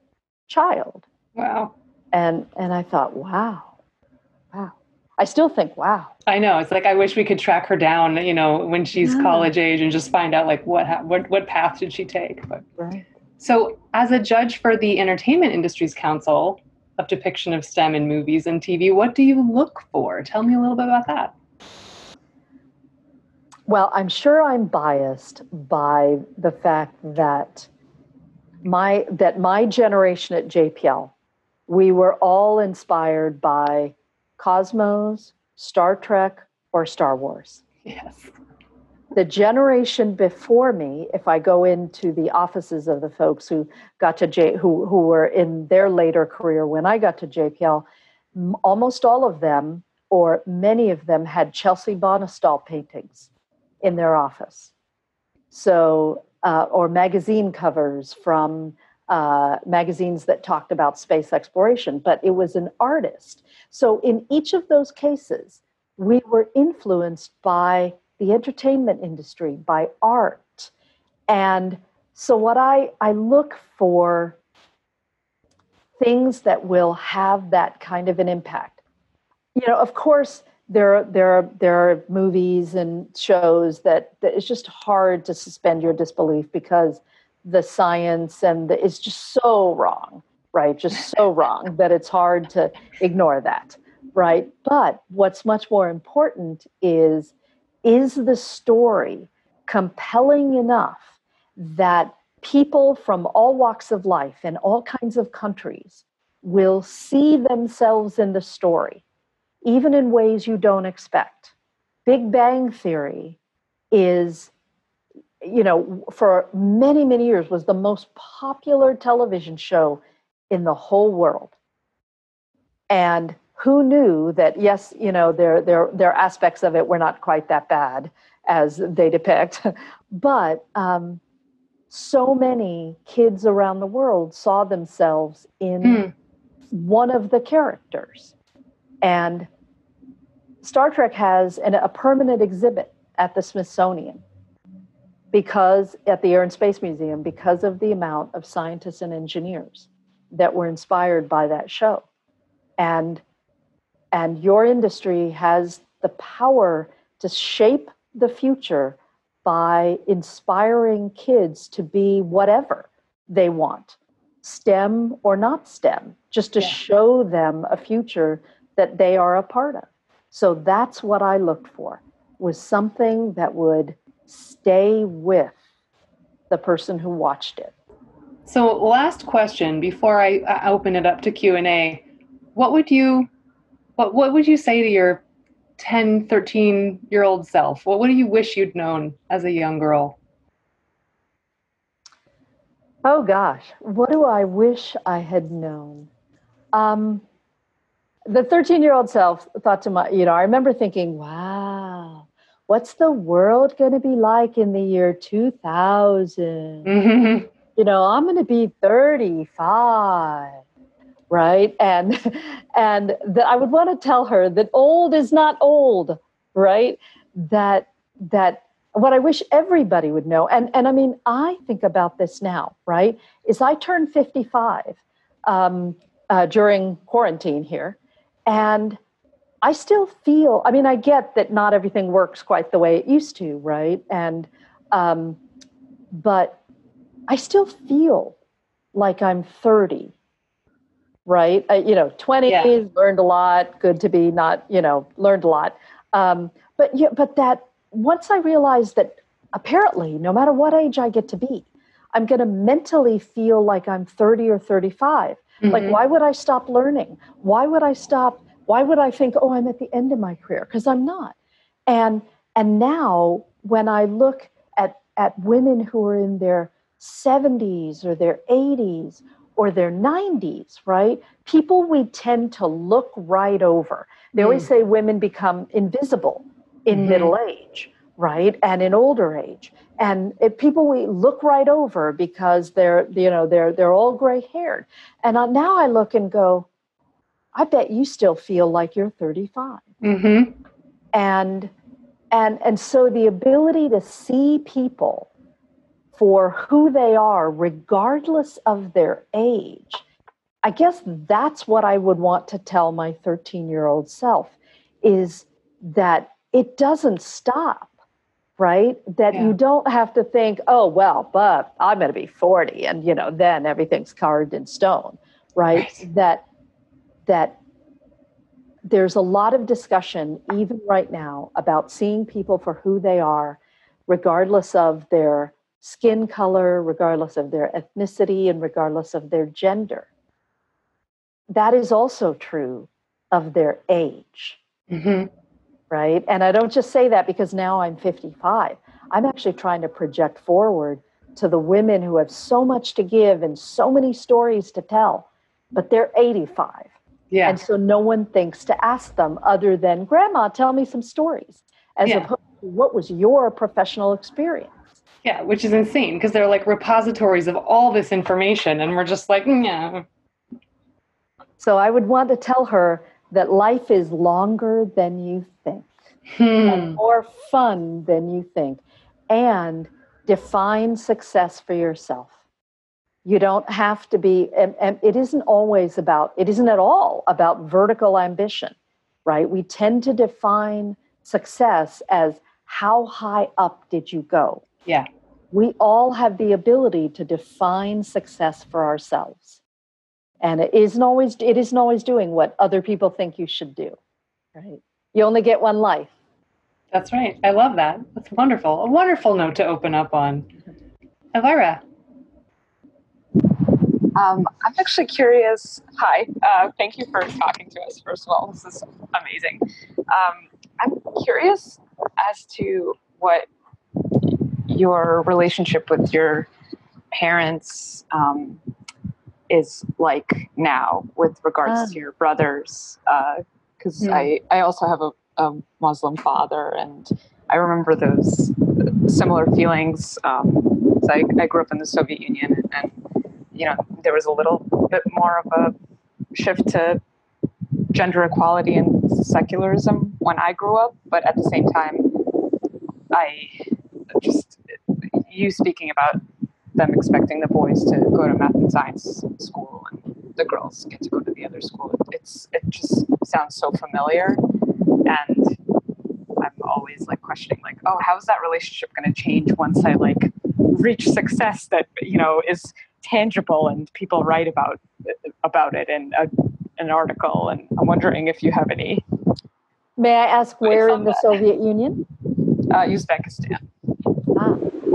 child. Wow. And and I thought, wow. Wow. I still think, wow. I know. It's like I wish we could track her down, you know, when she's yeah. college age and just find out like what what what path did she take. But right. So, as a judge for the Entertainment Industries Council of depiction of STEM in movies and TV. What do you look for? Tell me a little bit about that. Well, I'm sure I'm biased by the fact that my that my generation at JPL, we were all inspired by Cosmos, Star Trek, or Star Wars. Yes. The generation before me, if I go into the offices of the folks who got to J, who who were in their later career when I got to JPL, almost all of them or many of them had Chesley Bonestell paintings in their office. So, uh, or magazine covers from uh, magazines that talked about space exploration, but it was an artist. So, in each of those cases, we were influenced by the entertainment industry, by art. And so, what I, I look for things that will have that kind of an impact. You know, of course, there there are there are movies and shows that, that it's just hard to suspend your disbelief because the science and the, it's just so wrong right? Just so wrong that it's hard to ignore that right? But what's much more important is is the story compelling enough that people from all walks of life and all kinds of countries will see themselves in the story even in ways you don't expect. Big Bang Theory is, you know, for many, many years was the most popular television show in the whole world. And who knew that, yes, you know, there, there, there are aspects of it were not quite that bad as they depict, but um, so many kids around the world saw themselves in mm. one of the characters. And Star Trek has an, a permanent exhibit at the Smithsonian because at the Air and Space Museum because of the amount of scientists and engineers that were inspired by that show. And and your industry has the power to shape the future by inspiring kids to be whatever they want, STEM or not STEM, just to yeah. show them a future that they are a part of. So that's what I looked for was something that would stay with the person who watched it. So last question before I open it up to Q&A, what would you what what would you say to your 10, 13 year old self? What, what do you wish you'd known as a young girl? Oh gosh, what do I wish I had known? Um, the 13 year old self thought to my, you know, I remember thinking, wow, what's the world going to be like in the year 2000? Mm-hmm. You know, I'm going to be 35 right and and that i would want to tell her that old is not old right that that what i wish everybody would know and and i mean i think about this now right is i turned 55 um, uh, during quarantine here and I still feel, I mean, I get that not everything works quite the way it used to, right? And, um, but I still feel like I'm 30, right? I, you know, 20s, yeah. learned a lot, good to be not, you know, learned a lot. Um, but, yeah, but that once I realized that apparently, no matter what age I get to be, I'm going to mentally feel like I'm 30 or 35. Mm-hmm. Like, why would I stop learning? Why would I stop? Why would I think, oh, I'm at the end of my career? Because I'm not. And and now when I look at at women who are in their 70s or their 80s or their 90s, right? People we tend to look right over. They mm always say women become invisible in mm-hmm. middle age right and in older age and it, people we look right over because they're you know they're they're all gray haired and now i look and go i bet you still feel like you're 35 mm-hmm. and and and so the ability to see people for who they are regardless of their age i guess that's what i would want to tell my 13 year old self is that it doesn't stop right? That yeah. you don't have to think, oh, well, but I'm going to be 40 and, you know, then everything's carved in stone, right? right? That that there's a lot of discussion, even right now, about seeing people for who they are, regardless of their skin color, regardless of their ethnicity, and regardless of their gender. That is also true of their age. Mm-hmm. Right. And I don't just say that because now I'm 55. I'm actually trying to project forward to the women who have so much to give and so many stories to tell, but they're 85. Yeah. And so no one thinks to ask them other than, Grandma, tell me some stories, as yeah. opposed to what was your professional experience? Yeah, which is insane because they're like repositories of all this information, and we're just like, yeah. So I would want to tell her that life is longer than you think, hmm. and more fun than you think, and define success for yourself. You don't have to be, and, and it isn't always about, it isn't at all about vertical ambition, right? We tend to define success as how high up did you go? Yeah. We all have the ability to define success for ourselves. And it isn't always it isn't always doing what other people think you should do. Right? You only get one life. That's right. I love that. That's wonderful. A wonderful note to open up on. Elvira. Um, I'm actually curious. Hi, uh, thank you for talking to us. First of all, this is amazing. Um, I'm curious as to what your relationship with your parents um, is like now with regards uh. to your brothers. Because uh, I, I also have a, a, Muslim father, and I remember those similar feelings. Um, I, I grew up in the Soviet Union, and you know there was a little bit more of a shift to gender equality and secularism when I grew up, but at the same time, I just you speaking about them expecting the boys to go to math and science school and the girls get to go to the other school. It's it just sounds so familiar, and I'm always like questioning, like, oh, how's that relationship going to change once I like reach success that you know is tangible and people write about about it in a, an article? And I'm wondering if you have any. May I ask where in the that. Soviet Union? Uh, Uzbekistan.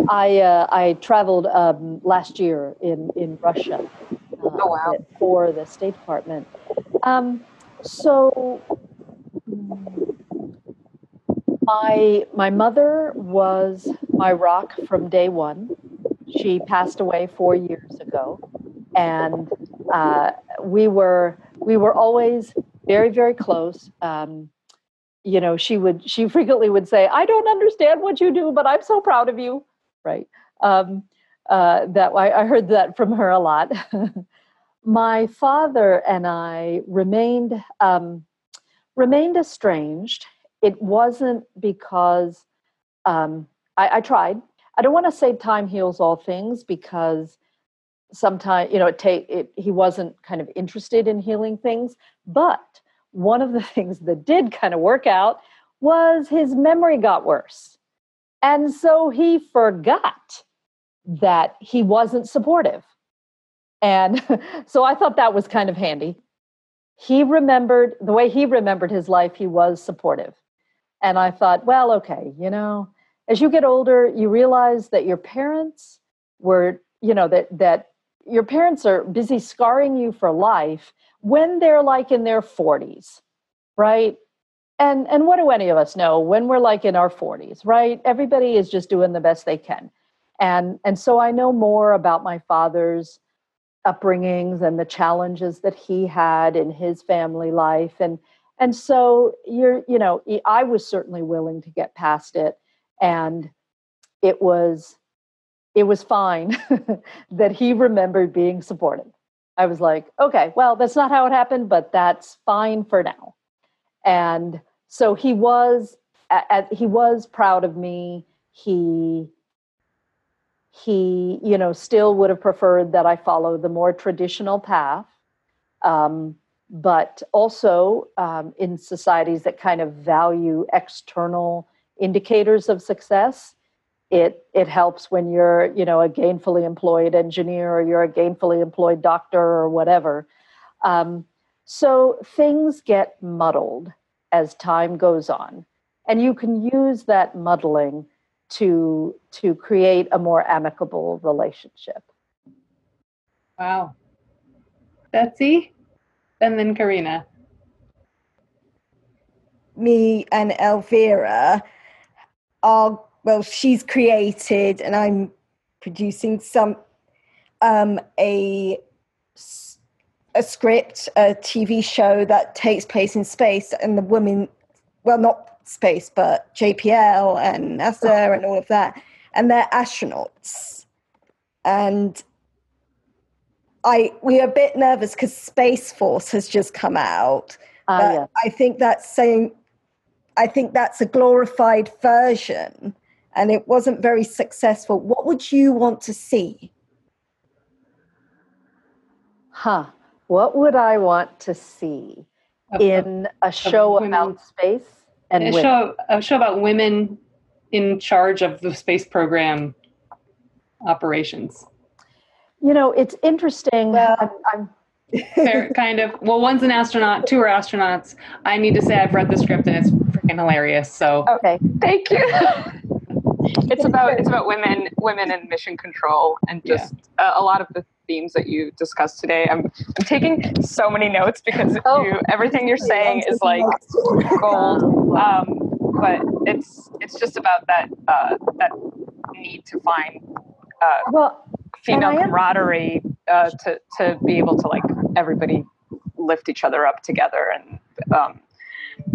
I uh, I traveled um, last year in in Russia. Uh, oh wow! For the State Department. Um, so my my mother was my rock from day one. She passed away four years ago, and uh, we were we were always very very close. Um, you know, she would she frequently would say, "I don't understand what you do, but I'm so proud of you." Right? Um, uh, that I, I heard that from her a lot. My father and I remained um, remained estranged. It wasn't because um, I, I tried. I don't want to say time heals all things because sometimes you know it take it he wasn't kind of interested in healing things but one of the things that did kind of work out was his memory got worse and so he forgot that he wasn't supportive. And so I thought that was kind of handy. He remembered the way he remembered his life, he was supportive. And I thought, well, okay, you know, as you get older, you realize that your parents were, you know, that that your parents are busy scarring you for life when they're like in their 40s, right? And and what do any of us know? When we're like in our 40s right? Everybody is just doing the best they can. And and so i know more about my father's upbringings and the challenges that he had in his family life. And and so you're you know i was certainly willing to get past it. And it was it was fine that he remembered being supportive. I was like okay well that's not how it happened but that's fine for now and so he was he was proud of me. He he you know still would have preferred that i follow the more traditional path. Um, but also um, in societies that kind of value external indicators of success it it helps when you're you know a gainfully employed engineer or you're a gainfully employed doctor or whatever. Um, So things get muddled as time goes on. And you can use that muddling to, to create a more amicable relationship. Wow. Betsy? And then Karina. Me and Elvira are, well, she's created and I'm producing some, um, a a script, a TV show that takes place in space, and the women, well, not space, but JPL and NASA and all of that, and they're astronauts. And I we are a bit nervous because Space Force has just come out. Uh, but yeah. I think that's saying, I think that's a glorified version, and it wasn't very successful. What would you want to see? Huh. What would I want to see in a show about space and a women? show a show about women in charge of the space program operations. You know, it's interesting. Well- I'm, I'm Fair, kind of. Well, one's an astronaut, two are astronauts. I need to say I've read the script and it's freaking hilarious. So okay. Thank you. it's about it's about women women in mission control and just uh, a lot of the themes that you discussed today. I'm I'm taking so many notes because Oh. you everything you're saying is like gold. Um, but it's it's just about that uh, that need to find uh, Well, female camaraderie uh, to to be able to like everybody lift each other up together and um,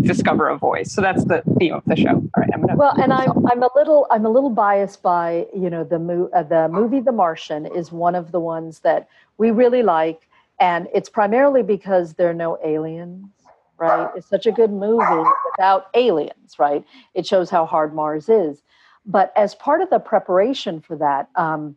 discover a voice. So that's the theme of the show. All right, I'm gonna. well, and I'm I'm a little I'm a little biased by you know the mo- uh, the movie The Martian is one of the ones that we really like, and it's primarily because there are no aliens. Right, it's such a good movie without aliens. Right, it shows how hard Mars is. But as part of the preparation for that, um,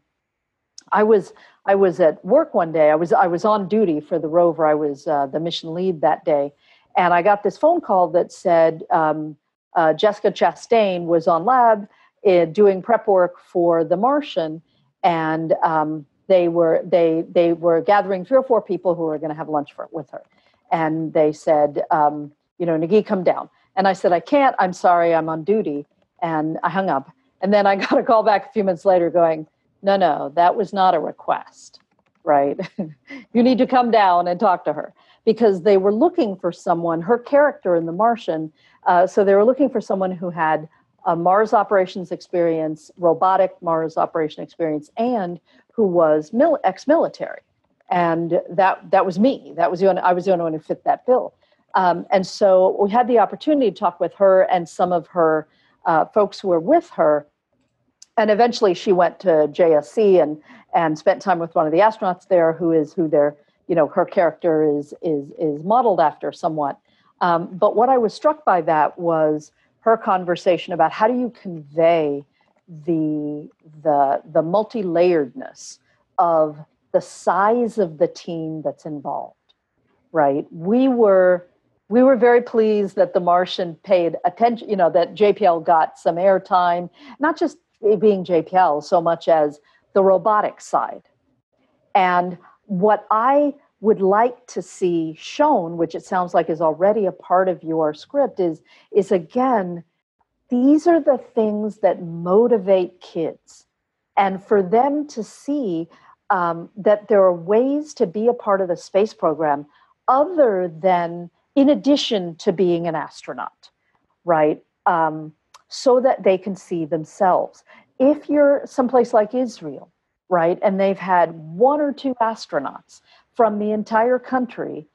I was I was at work one day. I was I was on duty for the rover. I was uh, the mission lead that day, and I got this phone call that said um, uh, Jessica Chastain was on lab uh, doing prep work for The Martian, and um, they were they they were gathering three or four people who were going to have lunch for, with her, and they said, um, you know, Nagi, come down. And I said, I can't. I'm sorry. I'm on duty, and I hung up. And then I got a call back a few minutes later, going, no, no, that was not a request, right? you need to come down and talk to her because they were looking for someone, her character in The Martian. Uh, so they were looking for someone who had a Mars operations experience, robotic Mars operation experience, and who was mil- ex-military. And that that was me. That was the only, I was the only one who fit that bill. Um, and so we had the opportunity to talk with her and some of her uh, folks who were with her and eventually she went to JSC and and spent time with one of the astronauts there, who is who their you know her character is is is modeled after somewhat. Um, but what I was struck by that was her conversation about how do you convey the the the multi-layeredness of the size of the team that's involved. Right? We were we were very pleased that the Martian paid attention. You know that JPL got some airtime, not just being JPL so much as the robotic side. And what I would like to see shown, which it sounds like is already a part of your script, is, is again, these are the things that motivate kids. And for them to see um, that there are ways to be a part of the space program other than in addition to being an astronaut, right? Um, so that they can see themselves. If you're someplace like Israel, right, and they've had one or two astronauts from the entire country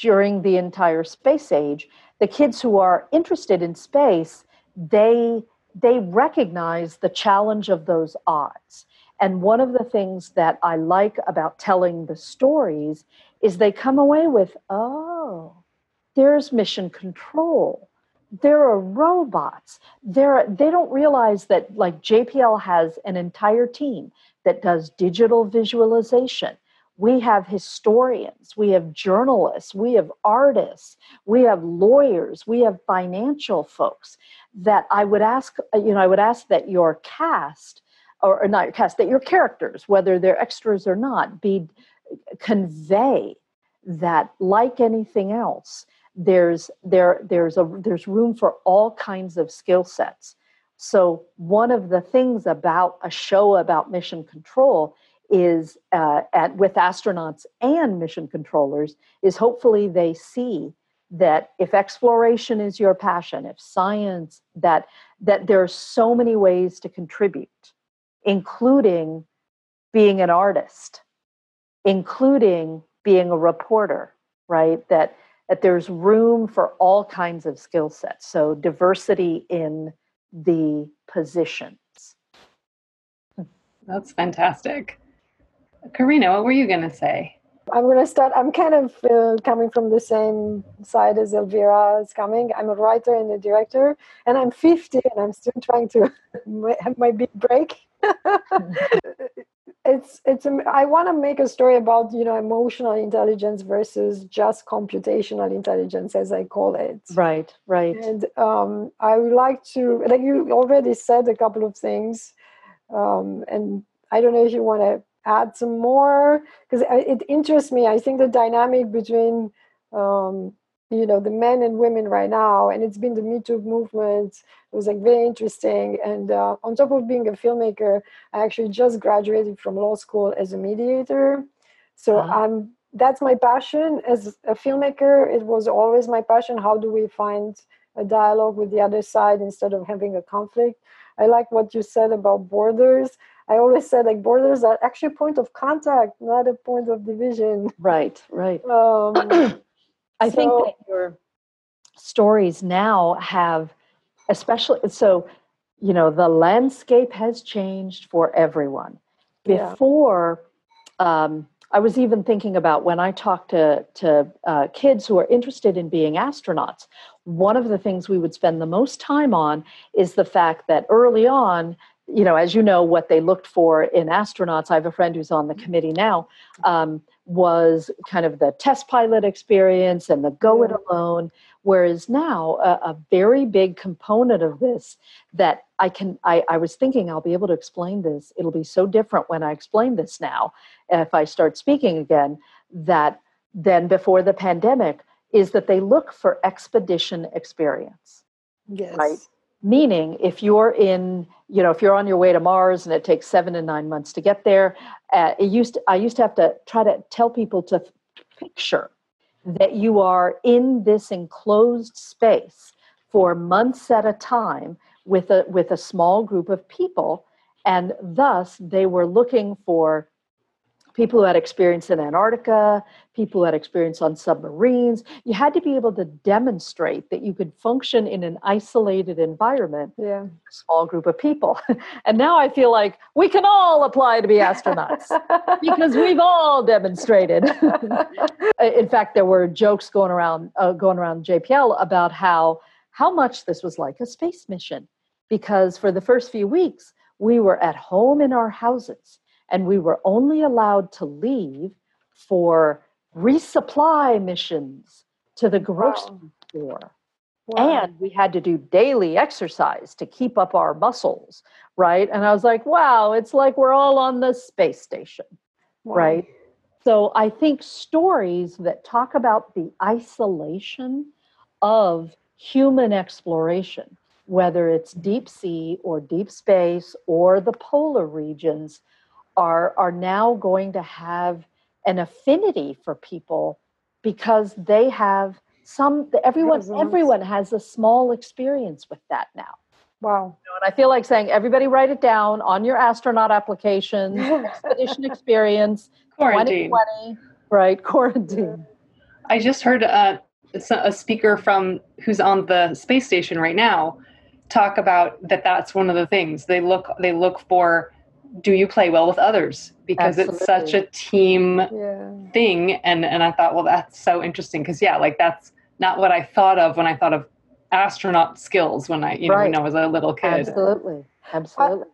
during the entire space age, the kids who are interested in space, they they recognize the challenge of those odds. And one of the things that I like about telling the stories is they come away with, oh, there's mission control there are robots. There they don't realize that like jpl has an entire team that does digital visualization. We have historians we have journalists we have artists we have lawyers we have financial folks that i would ask you know i would ask that your cast or, or not your cast that your characters whether they're extras or not be convey that like anything else there's there there's a there's room for all kinds of skill sets. So one of the things about a show about mission control is uh, at with astronauts and mission controllers is hopefully they see that if exploration is your passion if science that that there are so many ways to contribute including being an artist including being a reporter right? That that there's room for all kinds of skill sets so diversity in the positions that's fantastic karina what were you going to say I'm going to start. I'm kind of uh, coming from the same side as Elvira is coming. I'm a writer and a director, and I'm 50 and I'm still trying to have my big break. it's it's. I want to make a story about you know emotional intelligence versus just computational intelligence, as I call it. Right, right. And um, I would like to, like you already said a couple of things, um, and I don't know if you want to add some more because it interests me i think the dynamic between um, you know the men and women right now and it's been the me too movement it was like very interesting and uh, on top of being a filmmaker i actually just graduated from law school as a mediator so uh-huh. i'm that's my passion as a filmmaker it was always my passion how do we find a dialogue with the other side instead of having a conflict i like what you said about borders I always said like borders are actually a point of contact, not a point of division. Right, right. Um, I so, think that your stories now have, especially so, you know, the landscape has changed for everyone. Before, yeah. um, I was even thinking about when I talk to to uh, kids who are interested in being astronauts. One of the things we would spend the most time on is the fact that early on you know, as you know, what they looked for in astronauts, I have a friend who's on the committee now, um, was kind of the test pilot experience and the go it alone. Whereas now, a, a, very big component of this that I can, I, I was thinking I'll be able to explain this. It'll be so different when I explain this now, if I start speaking again, that then before the pandemic, is that they look for expedition experience. Yes. Right? Meaning if you're in you know if you're on your way to mars and it takes seven to nine months to get there uh, it used to, i used to have to try to tell people to picture that you are in this enclosed space for months at a time with a with a small group of people and thus they were looking for people who had experience in Antarctica, people who had experience on submarines. You had to be able to demonstrate that you could function in an isolated environment, yeah. a small group of people. and now I feel like we can all apply to be astronauts because we've all demonstrated. in fact, there were jokes going around uh, going around JPL about how how much this was like a space mission because for the first few weeks we were at home in our houses and we were only allowed to leave for resupply missions to the grocery wow. store. Wow. And we had to do daily exercise to keep up our muscles, right? And I was like, wow, it's like we're all on the space station, wow. right? So I think stories that talk about the isolation of human exploration, whether it's deep sea or deep space or the polar regions, are are now going to have an affinity for people because they have some everyone everyone has a small experience with that now. Wow. You know, and i feel like saying everybody write it down on your astronaut application expedition experience quarantine. right quarantine. I just heard uh, a, a speaker from who's on the space station right now talk about that that's one of the things. They look they look for do you play well with others? Because Absolutely. it's such a team yeah. thing. And and i thought well that's so interesting. Because yeah like that's not what i thought of when i thought of astronaut skills when i you know when i was a little kid. Absolutely. Absolutely.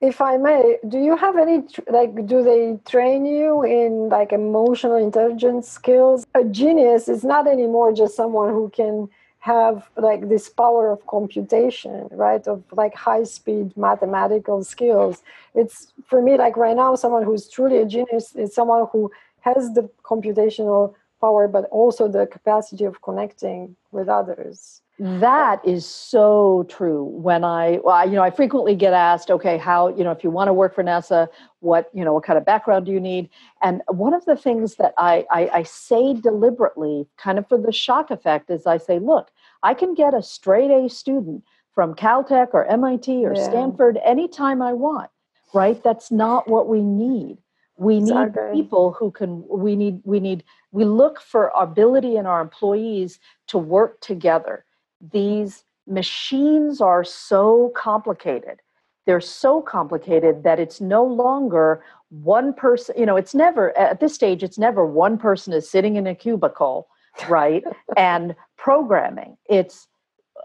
If i may do you have any like do they train you in like emotional intelligence skills? A genius is not anymore just someone who can have like this power of computation right of like high speed mathematical skills it's for me like right now someone who's truly a genius is someone who has the computational power, but also the capacity of connecting with others. That is so true. When I, well, you know, I frequently get asked, okay, how, you know, if you want to work for NASA, what, you know, what kind of background do you need? And one of the things that I, I, I say deliberately, kind of for the shock effect, is I say, look, I can get a straight A student from Caltech or MIT or yeah. Stanford anytime I want, right? That's not what we need. We need people who can, we need, we need, we look for ability in our employees to work together these machines are so complicated. They're so complicated that it's no longer one person, you know, it's never, at this stage, it's never one person is sitting in a cubicle, right, and programming. It's,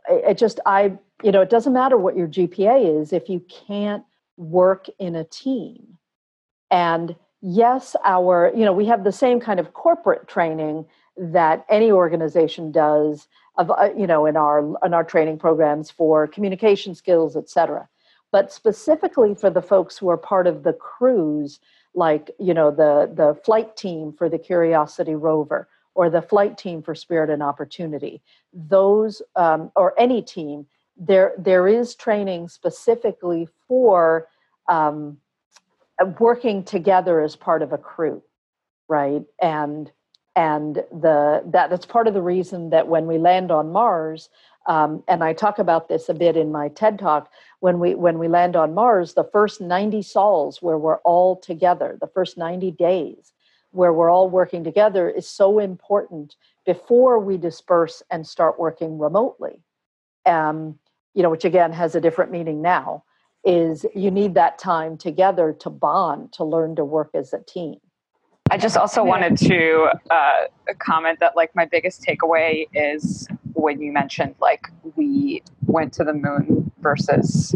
it just, I, you know, it doesn't matter what your GPA is if you can't work in a team. And yes, our, you know, we have the same kind of corporate training that any organization does of uh, you know in our in our training programs for communication skills etc but specifically for the folks who are part of the crews like you know the the flight team for the curiosity rover or the flight team for spirit and opportunity those um, or any team there there is training specifically for um, working together as part of a crew right? And and the that that's part of the reason that when we land on Mars, um, and I talk about this a bit in my TED talk. When we when we land on Mars, the first ninety sols where we're all together, the first ninety days where we're all working together is so important before we disperse and start working remotely. Um, you know, which again has a different meaning now. Is you need that time together to bond, to learn to work as a team. I just also wanted to uh, comment that like my biggest takeaway is when you mentioned like we went to the moon versus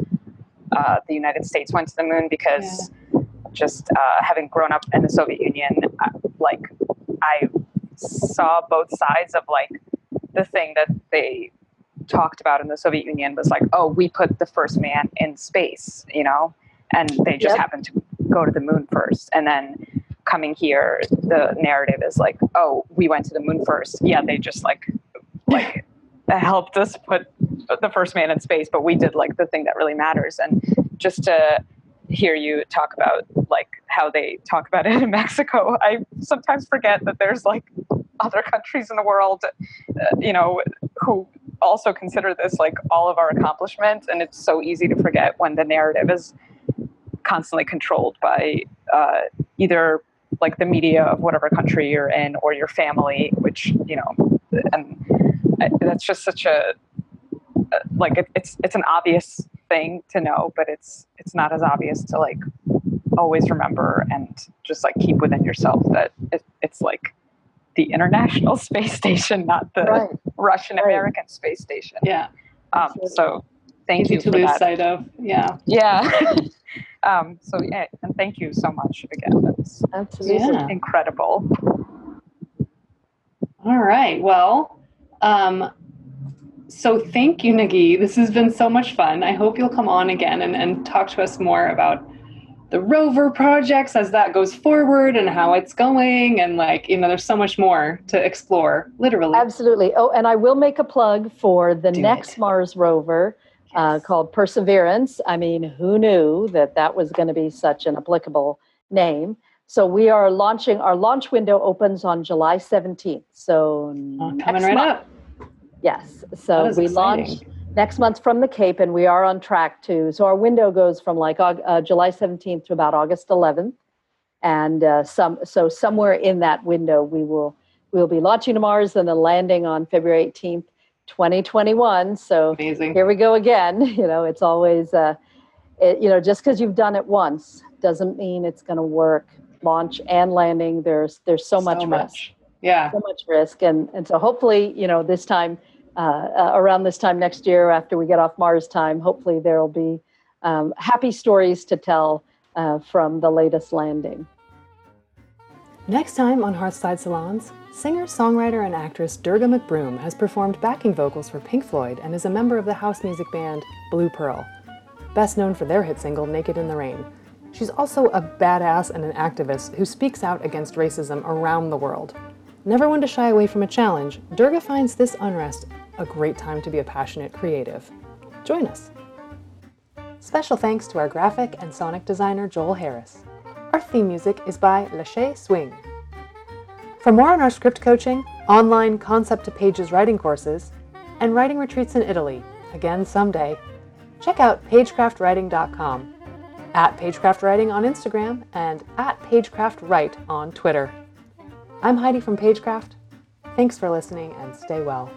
uh, the United States went to the moon because yeah. just uh, having grown up in the Soviet Union, uh, like I saw both sides of like the thing that they talked about in the Soviet Union was like, oh, we put the first man in space, you know, and they just yep. happened to go to the moon first, and then coming here, the narrative is like, oh, we went to the moon first. Yeah, they just like like helped us put the first man in space, but we did like the thing that really matters. And just to hear you talk about like how they talk about it in Mexico, I sometimes forget that there's like other countries in the world, uh, you know, who also consider this like all of our accomplishments. And it's so easy to forget when the narrative is constantly controlled by uh, either like the media of whatever country you're in or your family, which you know, and that's just such a like it, it's it's an obvious thing to know, but it's it's not as obvious to like always remember and just like keep within yourself that it, it's like the International Space Station, not the right. Russian American right. Space Station. Yeah. Um, so thank Easy you to lose that. sight of. Yeah. Yeah. Um, so yeah, and thank you so much again. That's absolutely yeah. incredible. All right. Well, um, so thank you, Nagin. This has been so much fun. I hope you'll come on again and, and talk to us more about the rover projects as that goes forward and how it's going and like you know there's so much more to explore literally absolutely oh and i will make a plug for the Do next it. mars rover uh, called Perseverance. I mean, who knew that that was going to be such an applicable name? So we are launching. Our launch window opens on July seventeenth. So oh, coming right month. up. Yes. So we exciting. launch next month from the Cape, and we are on track to. So our window goes from like uh, July seventeenth to about August eleventh, and uh, some. So somewhere in that window, we will we will be launching to Mars and then landing on February eighteenth 2021. So Amazing. here we go again. You know, it's always, uh, it, you know, just because you've done it once doesn't mean it's going to work. Launch and landing, there's there's so, so much, much risk. Yeah, so much risk, and and so hopefully, you know, this time, uh, uh, around this time next year, after we get off Mars time, hopefully there will be um, happy stories to tell uh, from the latest landing. Next time on Hearthside Salons, Singer, songwriter, and actress Durga McBroom has performed backing vocals for Pink Floyd and is a member of the house music band Blue Pearl, best known for their hit single Naked in the Rain. She's also a badass and an activist who speaks out against racism around the world. Never one to shy away from a challenge, Durga finds this unrest a great time to be a passionate creative. Join us. Special thanks to our graphic and sonic designer Joel Harris. Our theme music is by Lachey Swing. For more on our script coaching, online concept to pages writing courses, and writing retreats in Italy, again someday, check out pagecraftwriting.com, at pagecraftwriting on Instagram, and at pagecraftwrite on Twitter. I'm Heidi from Pagecraft. Thanks for listening and stay well.